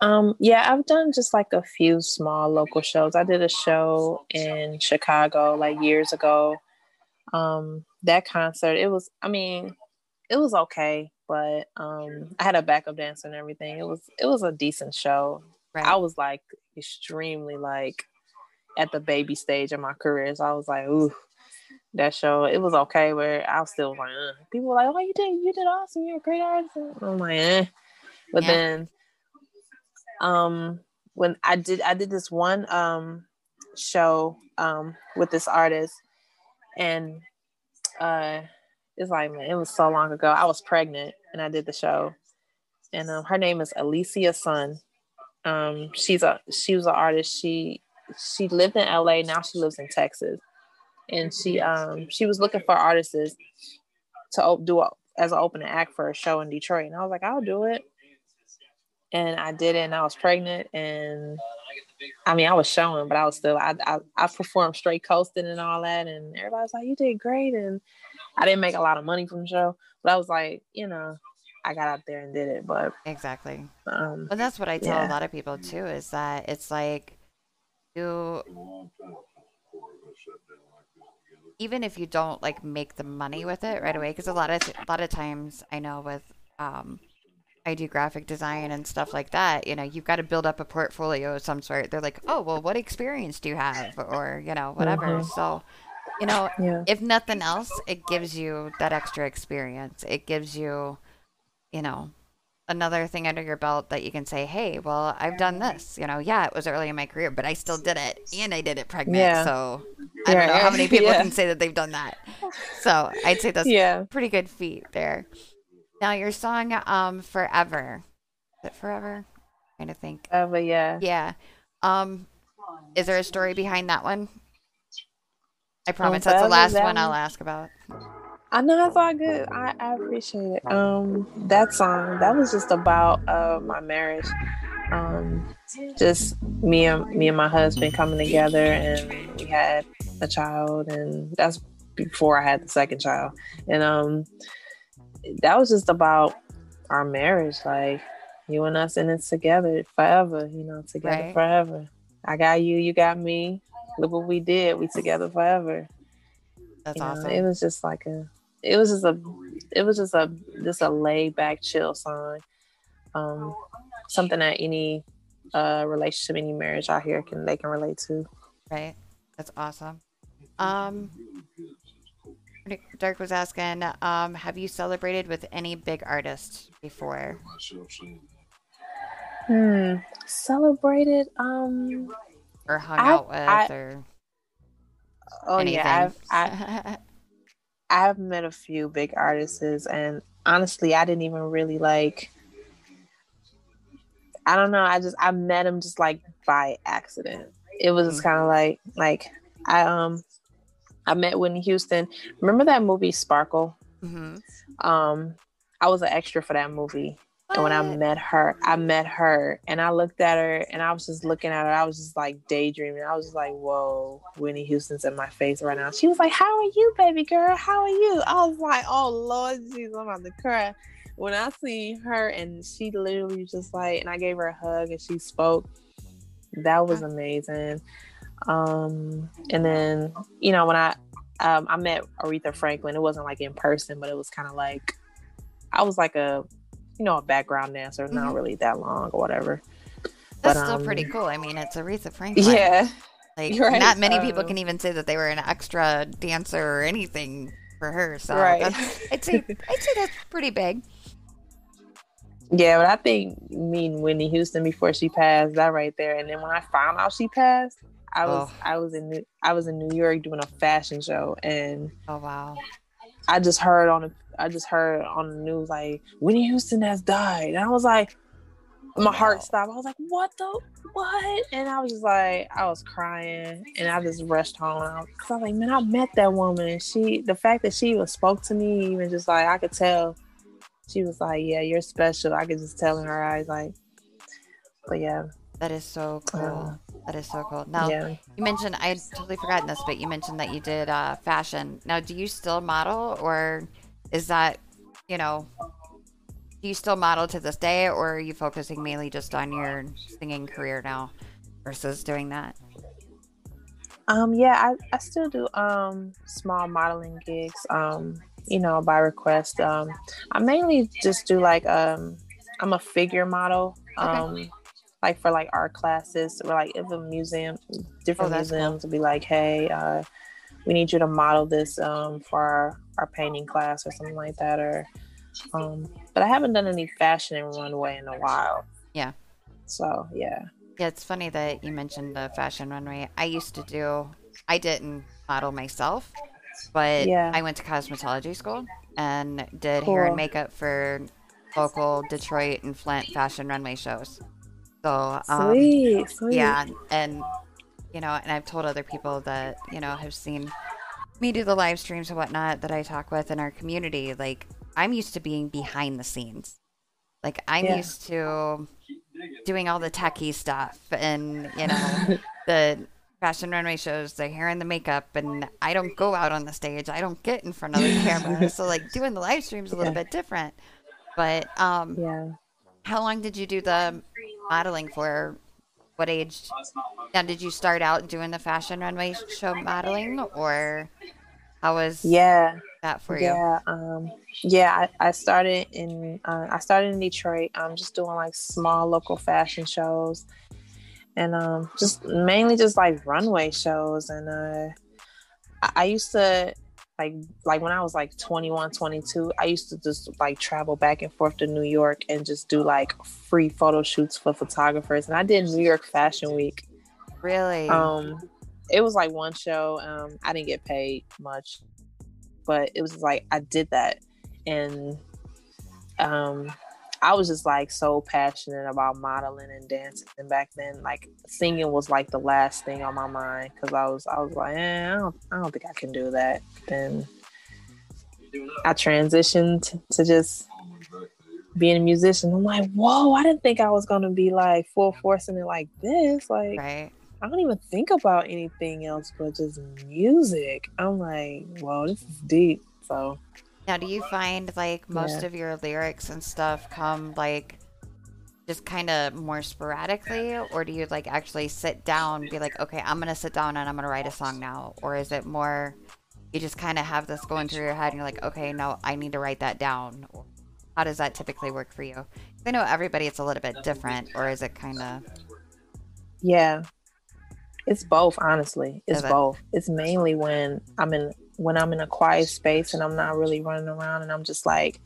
Um, yeah, I've done just like a few small local shows. I did a show in Chicago like years ago. Um, that concert, it was, I mean, it was okay, but um, I had a backup dancer and everything. It was, it was a decent show. right I was like extremely like at the baby stage of my career, so I was like, ooh, that show, it was okay. Where I was still like, uh. people were like, oh, you did, you did awesome. You're a great artist. And I'm like, eh. But Yeah. then, um, when I did, I did this one um show um with this artist, and uh, it's like, man, it was so long ago. I was pregnant, and I did the show, and um, her name is Alicia Sun. Um, she's a she was an artist. She she lived in LA. Now she lives in Texas, and she um she was looking for artists to op- do a, as an opening act for a show in Detroit. And I was like, I'll do it. and I did it, and I was pregnant, and I mean, I was showing, but I was still I I, I performed straight coasting and all that, and everybody's like, "You did great," and I didn't make a lot of money from the show, but I was like, you know, I got out there and did it. But Exactly. um, And that's what I tell a lot of people too is that it's like you even if you don't like make the money with it right away because a lot of a lot of times I know with um I do graphic design and stuff like that, you know, you've got to build up a portfolio of some sort. They're like, "Oh, well, what experience do you have?" or, you know, whatever. Mhm. So, you know, yeah, if nothing else, it gives you that extra experience. It gives you, you know, another thing under your belt that you can say, hey, well, I've done this. You know, yeah, it was early in my career, but I still did it. And I did it pregnant. Yeah. So I don't know how many people yeah. can say that they've done that. So I'd say that's yeah. a pretty good feat there. Now, your song, um, Forever. Is it Forever? trying to think. But yeah, Yeah. Um, is there a story behind that one? I promise that's the last one I'll ask about. I know that's all good. I, I appreciate it. Um, that song that was just about uh my marriage. Um, just me and me and my husband coming together, and we had a child, and that's before I had the second child, and um, that was just about our marriage, like you and us in it together forever. You know, together Right. forever. I got you, you got me. Look what we did. We together forever. That's You know, awesome. It was just like a, it was just a, it was just a, just a laid back, chill song. Um, something that any uh relationship, any marriage out here can they can relate to. Right. That's awesome. Um, Dirk was asking, um, have you celebrated with any big artists before? Hmm. Celebrated. Um. Or hung I- out with, I- or Oh anything? yeah, I've I, I've met a few big artists, and honestly, I didn't even really like. I don't know. I just I met him just like by accident. It was just kind of like like I um I met Whitney Houston. Remember that movie Sparkle? hmm Um, I was an extra for that movie, and when I met her, I met her, and I looked at her, and I was just looking at her. I was just like daydreaming. I was just like, "Whoa, Whitney Houston's in my face right now." She was like, "How are you, baby girl? How are you?" I was like, "Oh Lord, Jesus, I'm about to cry." When I see her, and she literally just like, and I gave her a hug, and she spoke. That was amazing. Um, and then you know when I um, I met Aretha Franklin, it wasn't like in person, but it was kind of like I was like a you know a background dancer, not Mhm. really that long or whatever. That's But, still um, pretty cool. I mean, it's Aretha Franklin. Yeah, Like, right. not many people Um, can even say that they were an extra dancer or anything for her. So Right. I'd say I'd say that's pretty big. yeah, but I think meeting Whitney Houston before she passed, that right there, and then when I found out she passed, I was Oh. I was in New, I was in New York doing a fashion show, and Oh wow. I just heard on I just heard on the news like Whitney Houston has died, and I was like, my heart stopped. I was like, what the what? And I was just like, I was crying, and I just rushed home. I was, Cause I was like, man, I met that woman. And she, the fact that she even spoke to me, even just like I could tell, she was like, yeah, you're special. I could just tell in her eyes, like, but yeah, That is so cool. That is so cool. Now yeah. you mentioned I had totally forgotten this, but you mentioned that you did uh, fashion. Now, do you still model, or is that you know? Do you still model to this day, or are you focusing mainly just on your singing career now versus doing that? Um, yeah, I, I still do um small modeling gigs, um, you know, by request. Um, I mainly just do like um I'm a figure model. Um like for like art classes or like if a museum different Oh, that's cool. museums will be like, Hey, uh we need you to model this um for our, our painting class or something like that or um but I haven't done any fashion and runway in a while. Yeah. So yeah. Yeah, it's funny that you mentioned the fashion runway. I used to do. I didn't model myself, but Yeah. I went to cosmetology school and did hair and makeup for local Detroit and Flint fashion runway shows. So um, Sweet, sweet. Yeah, and you know, and I've told other people that you know have seen me do the live streams and whatnot that I talk with in our community. Like I'm used to being behind the scenes. Like I'm Yeah. used to doing all the techie stuff and you know the fashion runway shows, the hair and the makeup, and I don't go out on the stage. I don't get in front of the camera. so like doing the live streams a little Yeah. bit different. But um, Yeah. how long did you do the modeling for? What age? Now, did you start out doing the fashion runway show modeling, or how was Yeah. that for you? Yeah, um, yeah. I, I started in uh, I started in Detroit. I'm just doing like small local fashion shows, and um, just mainly just like runway shows. And uh, I, I used to like like when I was like 21, 22. I used to just like travel back and forth to New York and just do like free photo shoots for photographers. And I did New York Fashion Week. Really? Um, it was like one show. Um, I didn't get paid much, but it was like I did that, and um, I was just like so passionate about modeling and dancing. And back then, like singing was like the last thing on my mind because I was I was like, eh, I don't I don't think I can do that. Then I transitioned to just being a musician. I'm like, whoa, I didn't think I was gonna be like full force in it like this. Like right. I don't even think about anything else but just music. I'm like, whoa, this is deep. So Now, do you find like most Yeah. of your lyrics and stuff come like just kind of more sporadically, or do you like actually sit down, be like, okay, I'm gonna sit down and I'm gonna write a song now, or is it more you just kind of have this going through your head and you're like, okay, no, I need to write that down. Or How does that typically work for you? I know everybody it's a little bit different, or is it kind of yeah. It's both, honestly. It's it? both. It's mainly when I'm in when I'm in a quiet space and I'm not really running around and I'm just like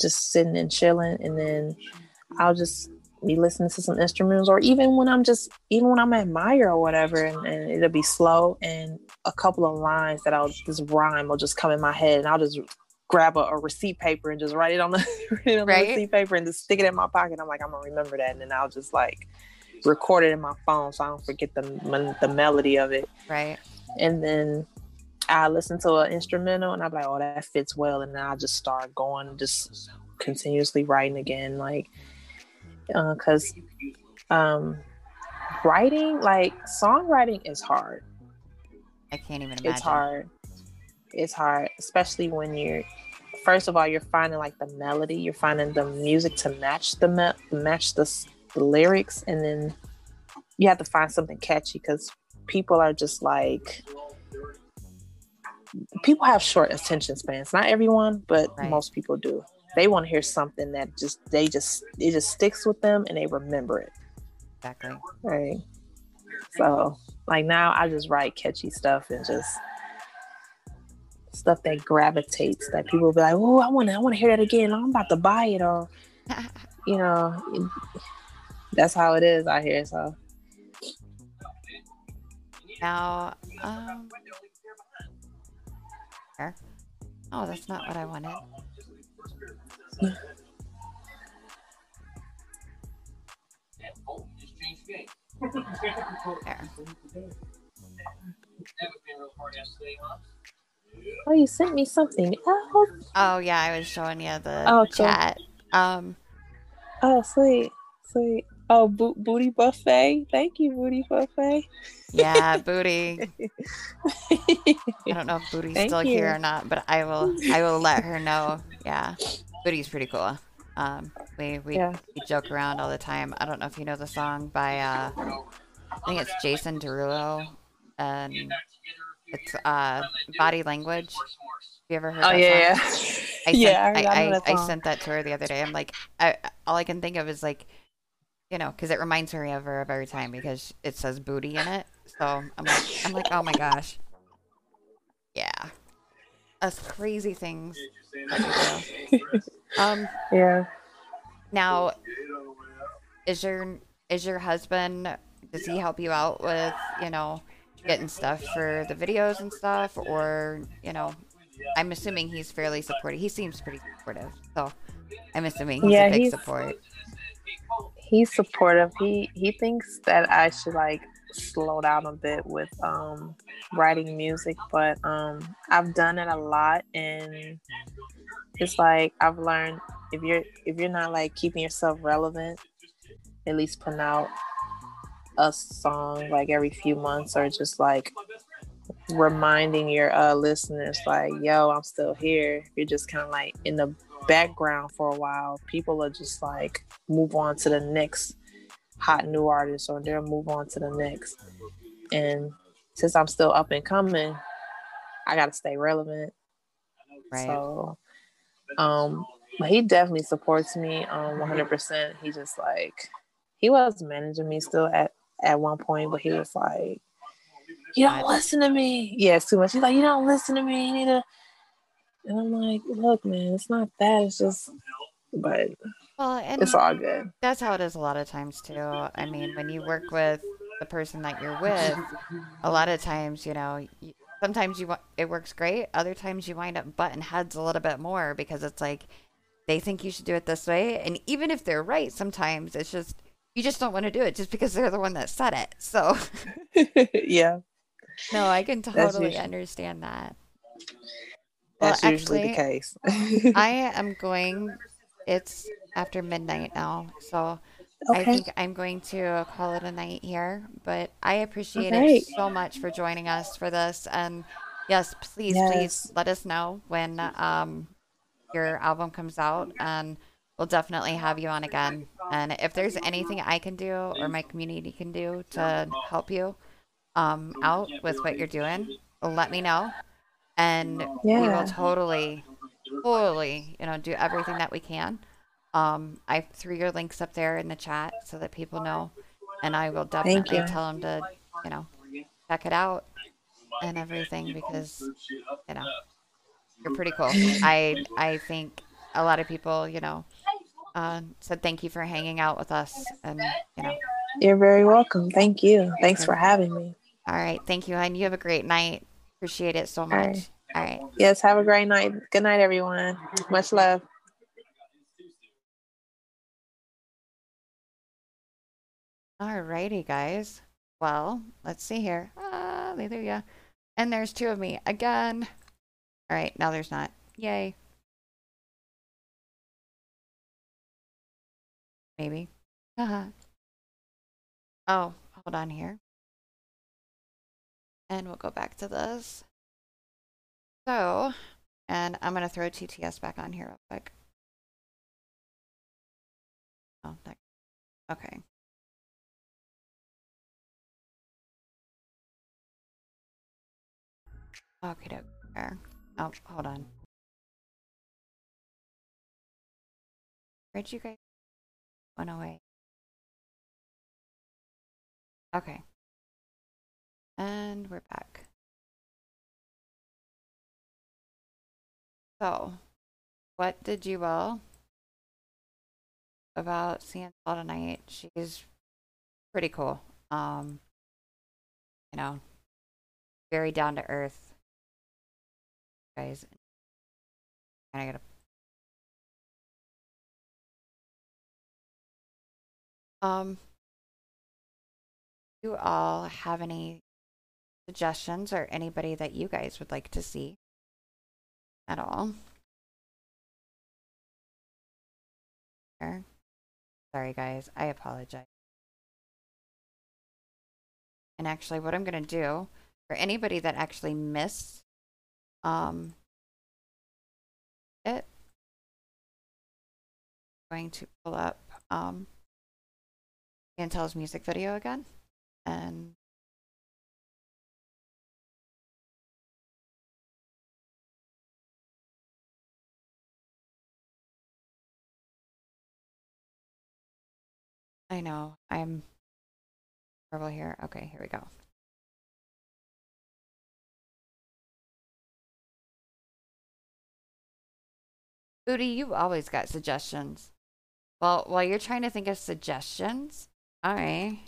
just sitting and chilling and then I'll just be listening to some instruments or even when I'm just even when I'm at Meijer or whatever and, and it'll be slow and a couple of lines that I'll just rhyme will just come in my head and I'll just grab a, a receipt paper and just write it on the, it on Right. the receipt paper and just stick it in my pocket. I'm like, I'm gonna remember that and then I'll just like record it in my phone so I don't forget the the melody of it right? and then I listen to an instrumental and I'm like, oh, that fits well, and then I just start going, just continuously writing again, like, because um, writing, like, songwriting is hard. I can't even imagine. It's hard. It's hard, especially when you're. First of all, you're finding like the melody. You're finding the music to match the me- match the, s- the lyrics, and then you have to find something catchy because people are just like people have short attention spans. Not everyone, but Right. most people do. They want to hear something that just they just it just sticks with them and they remember it. Exactly. Right. So like now I just write catchy stuff and just stuff that gravitates that people will be like, oh, I want to, I want to hear that again. I'm about to buy it, or you know, that's how it is out here. So Now, um, Oh, that's not what I wanted. There. oh, you sent me something. Oh, Oh yeah, I was showing you the Oh, cool. chat. Um, oh, sweet, sweet. Oh, bo- booty buffet. Thank you, booty buffet. yeah, booty. I don't know if Booty's Thank still here or not, but I will. I will let her know. Yeah, Booty's pretty cool. Um, we we, Yeah. we joke around all the time. I don't know if you know the song by uh, I think it's Jason Derulo, and it's uh, Body Language. Have you ever heard? Oh that yeah, song? yeah. I sent, yeah, I, I, I, sent that to her the other day. I'm like, I, all I can think of is like, you know, because it reminds me of her every time because it says booty in it. So I'm like, I'm like, oh my gosh, yeah, that's crazy things. that we do. Um, Yeah. now, is your is your husband? Does he help you out with you know getting stuff for the videos and stuff, or you know? I'm assuming he's fairly supportive. He seems pretty supportive, so I'm assuming he's Yeah, a big he's- support. He's supportive. He he thinks that I should like slow down a bit with um writing music, but um I've done it a lot and it's like I've learned if you're if you're not like keeping yourself relevant, at least putting out a song like every few months or just like reminding your uh, listeners like yo i'm still here you're just kind of like in the background for a while people are just like move on to the next hot new artist or they'll move on to the next. And since i'm still up and coming i gotta stay relevant. Right. so um but he definitely supports me um 100% he just like he was managing me still at at one point but he was like you don't listen to me. Yeah it's too much. He's like you don't listen to me. You need to and i'm like look man it's not that it's just but Well, it's all good that's how it is a lot of times too. I mean, when you work with the person that you're with, a lot of times, you know, you, sometimes you it works great. Other times you wind up butting heads a little bit more because it's like they think you should do it this way, and even if they're right, sometimes it's just you just don't want to do it just because they're the one that said it. So yeah no, I can totally understand that. Well, that's usually the case I am going. It's after midnight now, so I think I'm going to call it a night here. But I appreciate Alright. it so much for joining us for this. And yes, please, Yes. please let us know when um your album comes out, and we'll definitely have you on again. And if there's anything I can do or my community can do to help you um out with what you're doing, let me know. And we will totally, totally, you know, do everything that we can. Um, I threw your links up there in the chat so that people know, and I will definitely tell them to, you know, check it out and everything because, you know, you're pretty cool. I I think a lot of people, you know, uh, said thank you for hanging out with us, and you know, you're very welcome. Thank you. Thanks for having me. All right, thank you, and you have a great night. Appreciate it so much. right. All right. yes have a great night good night everyone much love All righty, guys. Well, let's see here. Ah, hallelujah. And there's two of me again. All right, now there's not. Yay. Maybe. Uh-huh. oh, hold on here. And we'll go back to this. So, and I'm going to throw TTS back on here real quick. Oh, that, okay. Okay. There. Oh, hold on. Where'd you guys went away? Okay. And we're back. So, what did you all about seeing Saw tonight? She's pretty cool. Um, you know, very down to earth guys. And I gotta. Um, you all have any suggestions or anybody that you guys would like to see at all? Sorry, guys. I apologize. And actually, what I'm gonna do for anybody that actually missed um it I'm going to pull up um Antel's music video again and I know I'm terrible here. Okay, here we go. Booty, you always got suggestions. Well, while you're trying to think of suggestions, all right.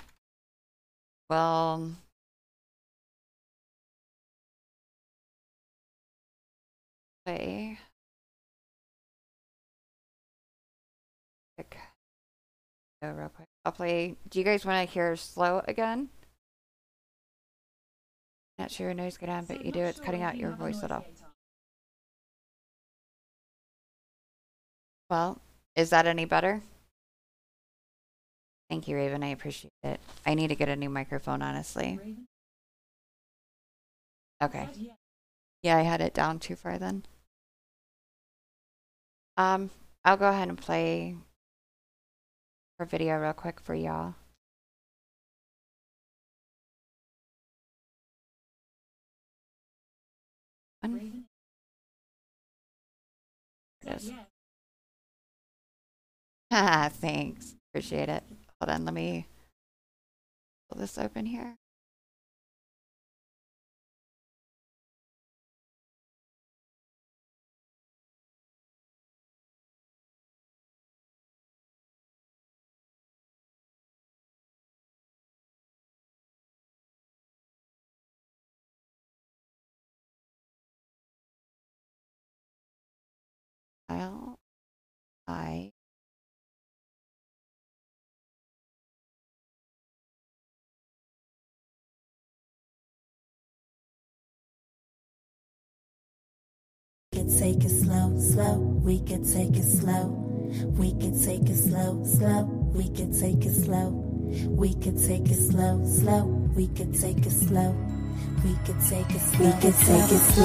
Well. Quick. Go real quick. I'll play. Do you guys want to hear slow again? Not sure your nose get on, but you do. It's cutting out your voice a little. Well, is that any better? Thank you, Raven. I appreciate it. I need to get a new microphone, honestly. Okay. Yeah, I had it down too far then. Um, I'll go ahead and play video real quick for y'all. One. There. Ah, thanks. Appreciate it. Hold on, let me pull this open here. Take it slow, slow. We could take it slow. We could take it slow, slow. We could take it slow. We could take it slow, slow. We could take it slow. We could take it slow. We could take it slow.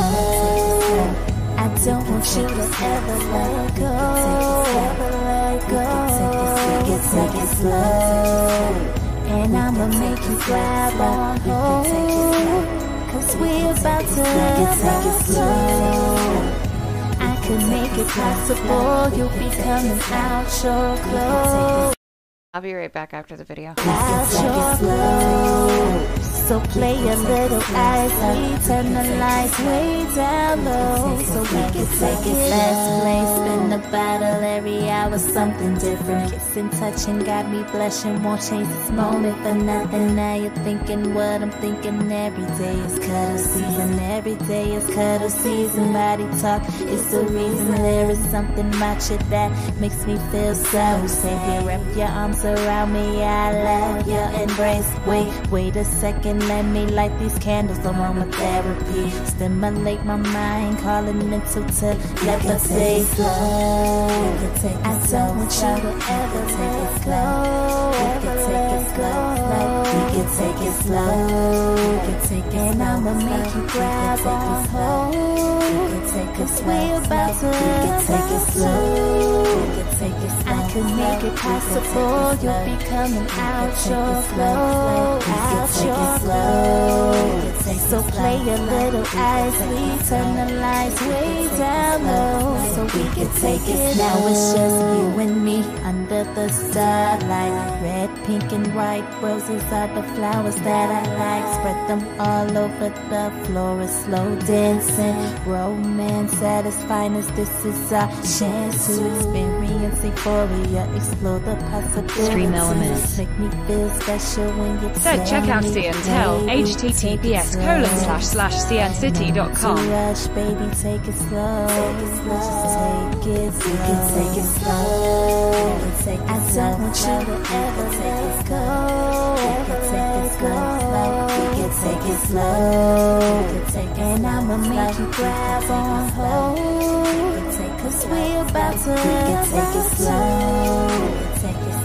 I don't want you to ever let go. Ever let go. We could take it slow. And I'ma make you grab on hold. Cause we're about to take it slow. Could make it possible. You'll be coming out your clothes. I'll be right back after the video. So play a little we turn the lights way down low. So we can take it last place. Spin the bottle every hour, something different. Kissing, touching, got me blushing. Won't change this moment for nothing. Now you're thinking what I'm thinking. Every day is cuddle season. Every day is cuddle season. Body talk, it's the reason. There is something about you that makes me feel so safe. You wrap your arms around me. I love your embrace. Wait, wait a second. Let me light these candles. Aromatherapy. Stimulate my mind. Calling mental telepathy. Slow, I don't want you to ever let go. Ever let go. We can take it slow. We can take it and I'ma make you grab on hold. Cause we about to we can take it slow. We can take it slow. I can make it possible. You'll be coming out your flow. Out your flow. So play a little we turn the lights way down low. So we can take it now. It's just you and me under the starlight. Red, pink, and white roses are the flowers that I like. Spread them all over the floor. It's slow dancing. Romance at its finest. This is our chance to experience euphoria. Explore the possibilities. Stream Elements. Make me feel special when you So tell check out me CNTEL, baby, https colon slash slash cncity.com. rush, baby, take it slow. Take it slow. Just take it slow. We can take it slow. We take I don't want you to ever let go. Ever let go. We can take it slow. We can take it and I'ma make you grab on hold. Cause we about to we can take it slow.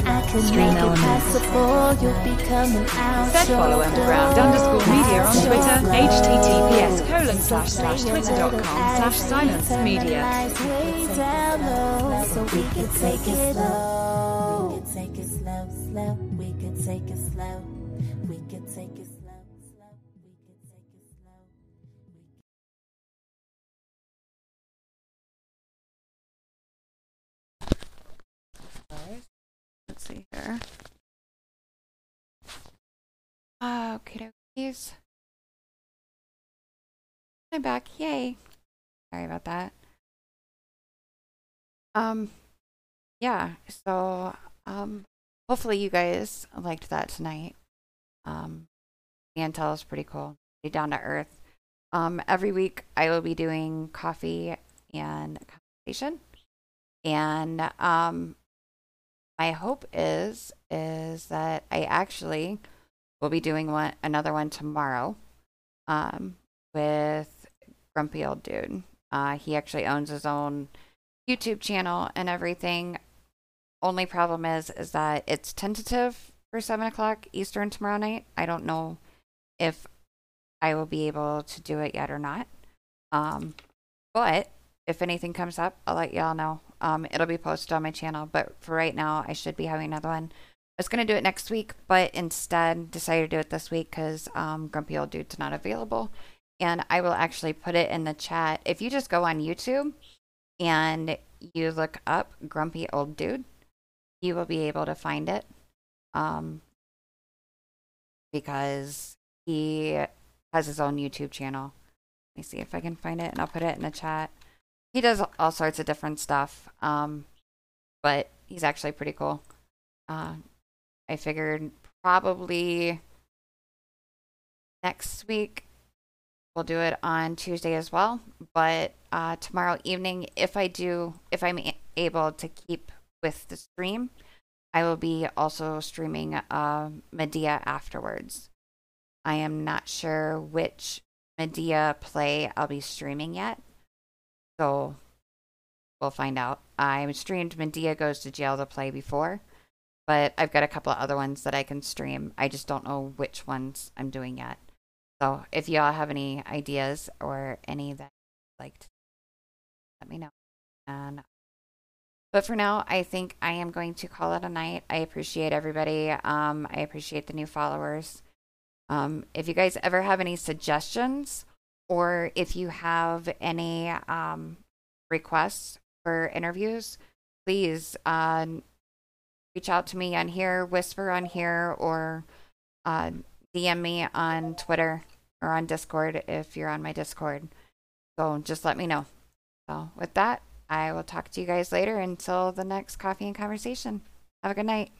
I can Stream make Elements. it possible. You'll be coming out. Said your follow underground underscore media on Twitter, https colon slash slash twitter.com slash silence media. So we can take it slow. Take it slow, slow. We can take it slow. We can take it slow. Let's see here. Okay, dokies. I'm back. Yay. Sorry about that. Um, yeah. So, um, hopefully you guys liked that tonight. Um, Antel is pretty cool. Pretty down to earth. Um, every week I will be doing coffee and conversation, and um, my hope is is that I actually will be doing one another one tomorrow um with Grumpy Old Dude. Uh he actually owns his own YouTube channel and everything. Only problem is is that it's tentative for seven o'clock Eastern tomorrow night. I don't know if I will be able to do it yet or not. Um, but if anything comes up, I'll let y'all know. Um, it'll be posted on my channel. But for right now, I should be having another one. I was gonna do it next week, but instead decided to do it this week because um, Grumpy Old Dude's not available. And I will actually put it in the chat. If you just go on YouTube and you look up Grumpy Old Dude, you will be able to find it. Um, because he has his own YouTube channel. Let me see if I can find it and I'll put it in the chat. He does all sorts of different stuff. Um, but he's actually pretty cool. Uh, I figured probably next week we'll do it on Tuesday as well. But uh, tomorrow evening, if I do, if I'm able to keep with the stream, I will be also streaming uh, Madea afterwards. I am not sure which Madea play I'll be streaming yet. So we'll find out. I streamed Madea Goes to Jail to play before, but I've got a couple of other ones that I can stream. I just don't know which ones I'm doing yet. So if y'all have any ideas or any that you'd like to let me know. And but for now, I think I am going to call it a night. I appreciate everybody. Um, I appreciate the new followers. Um, if you guys ever have any suggestions or if you have any um, requests for interviews, please uh, reach out to me on here, whisper on here, or uh, DM me on Twitter or on Discord if you're on my Discord. So just let me know. So with that, I will talk to you guys later until the next coffee and conversation. Have a good night.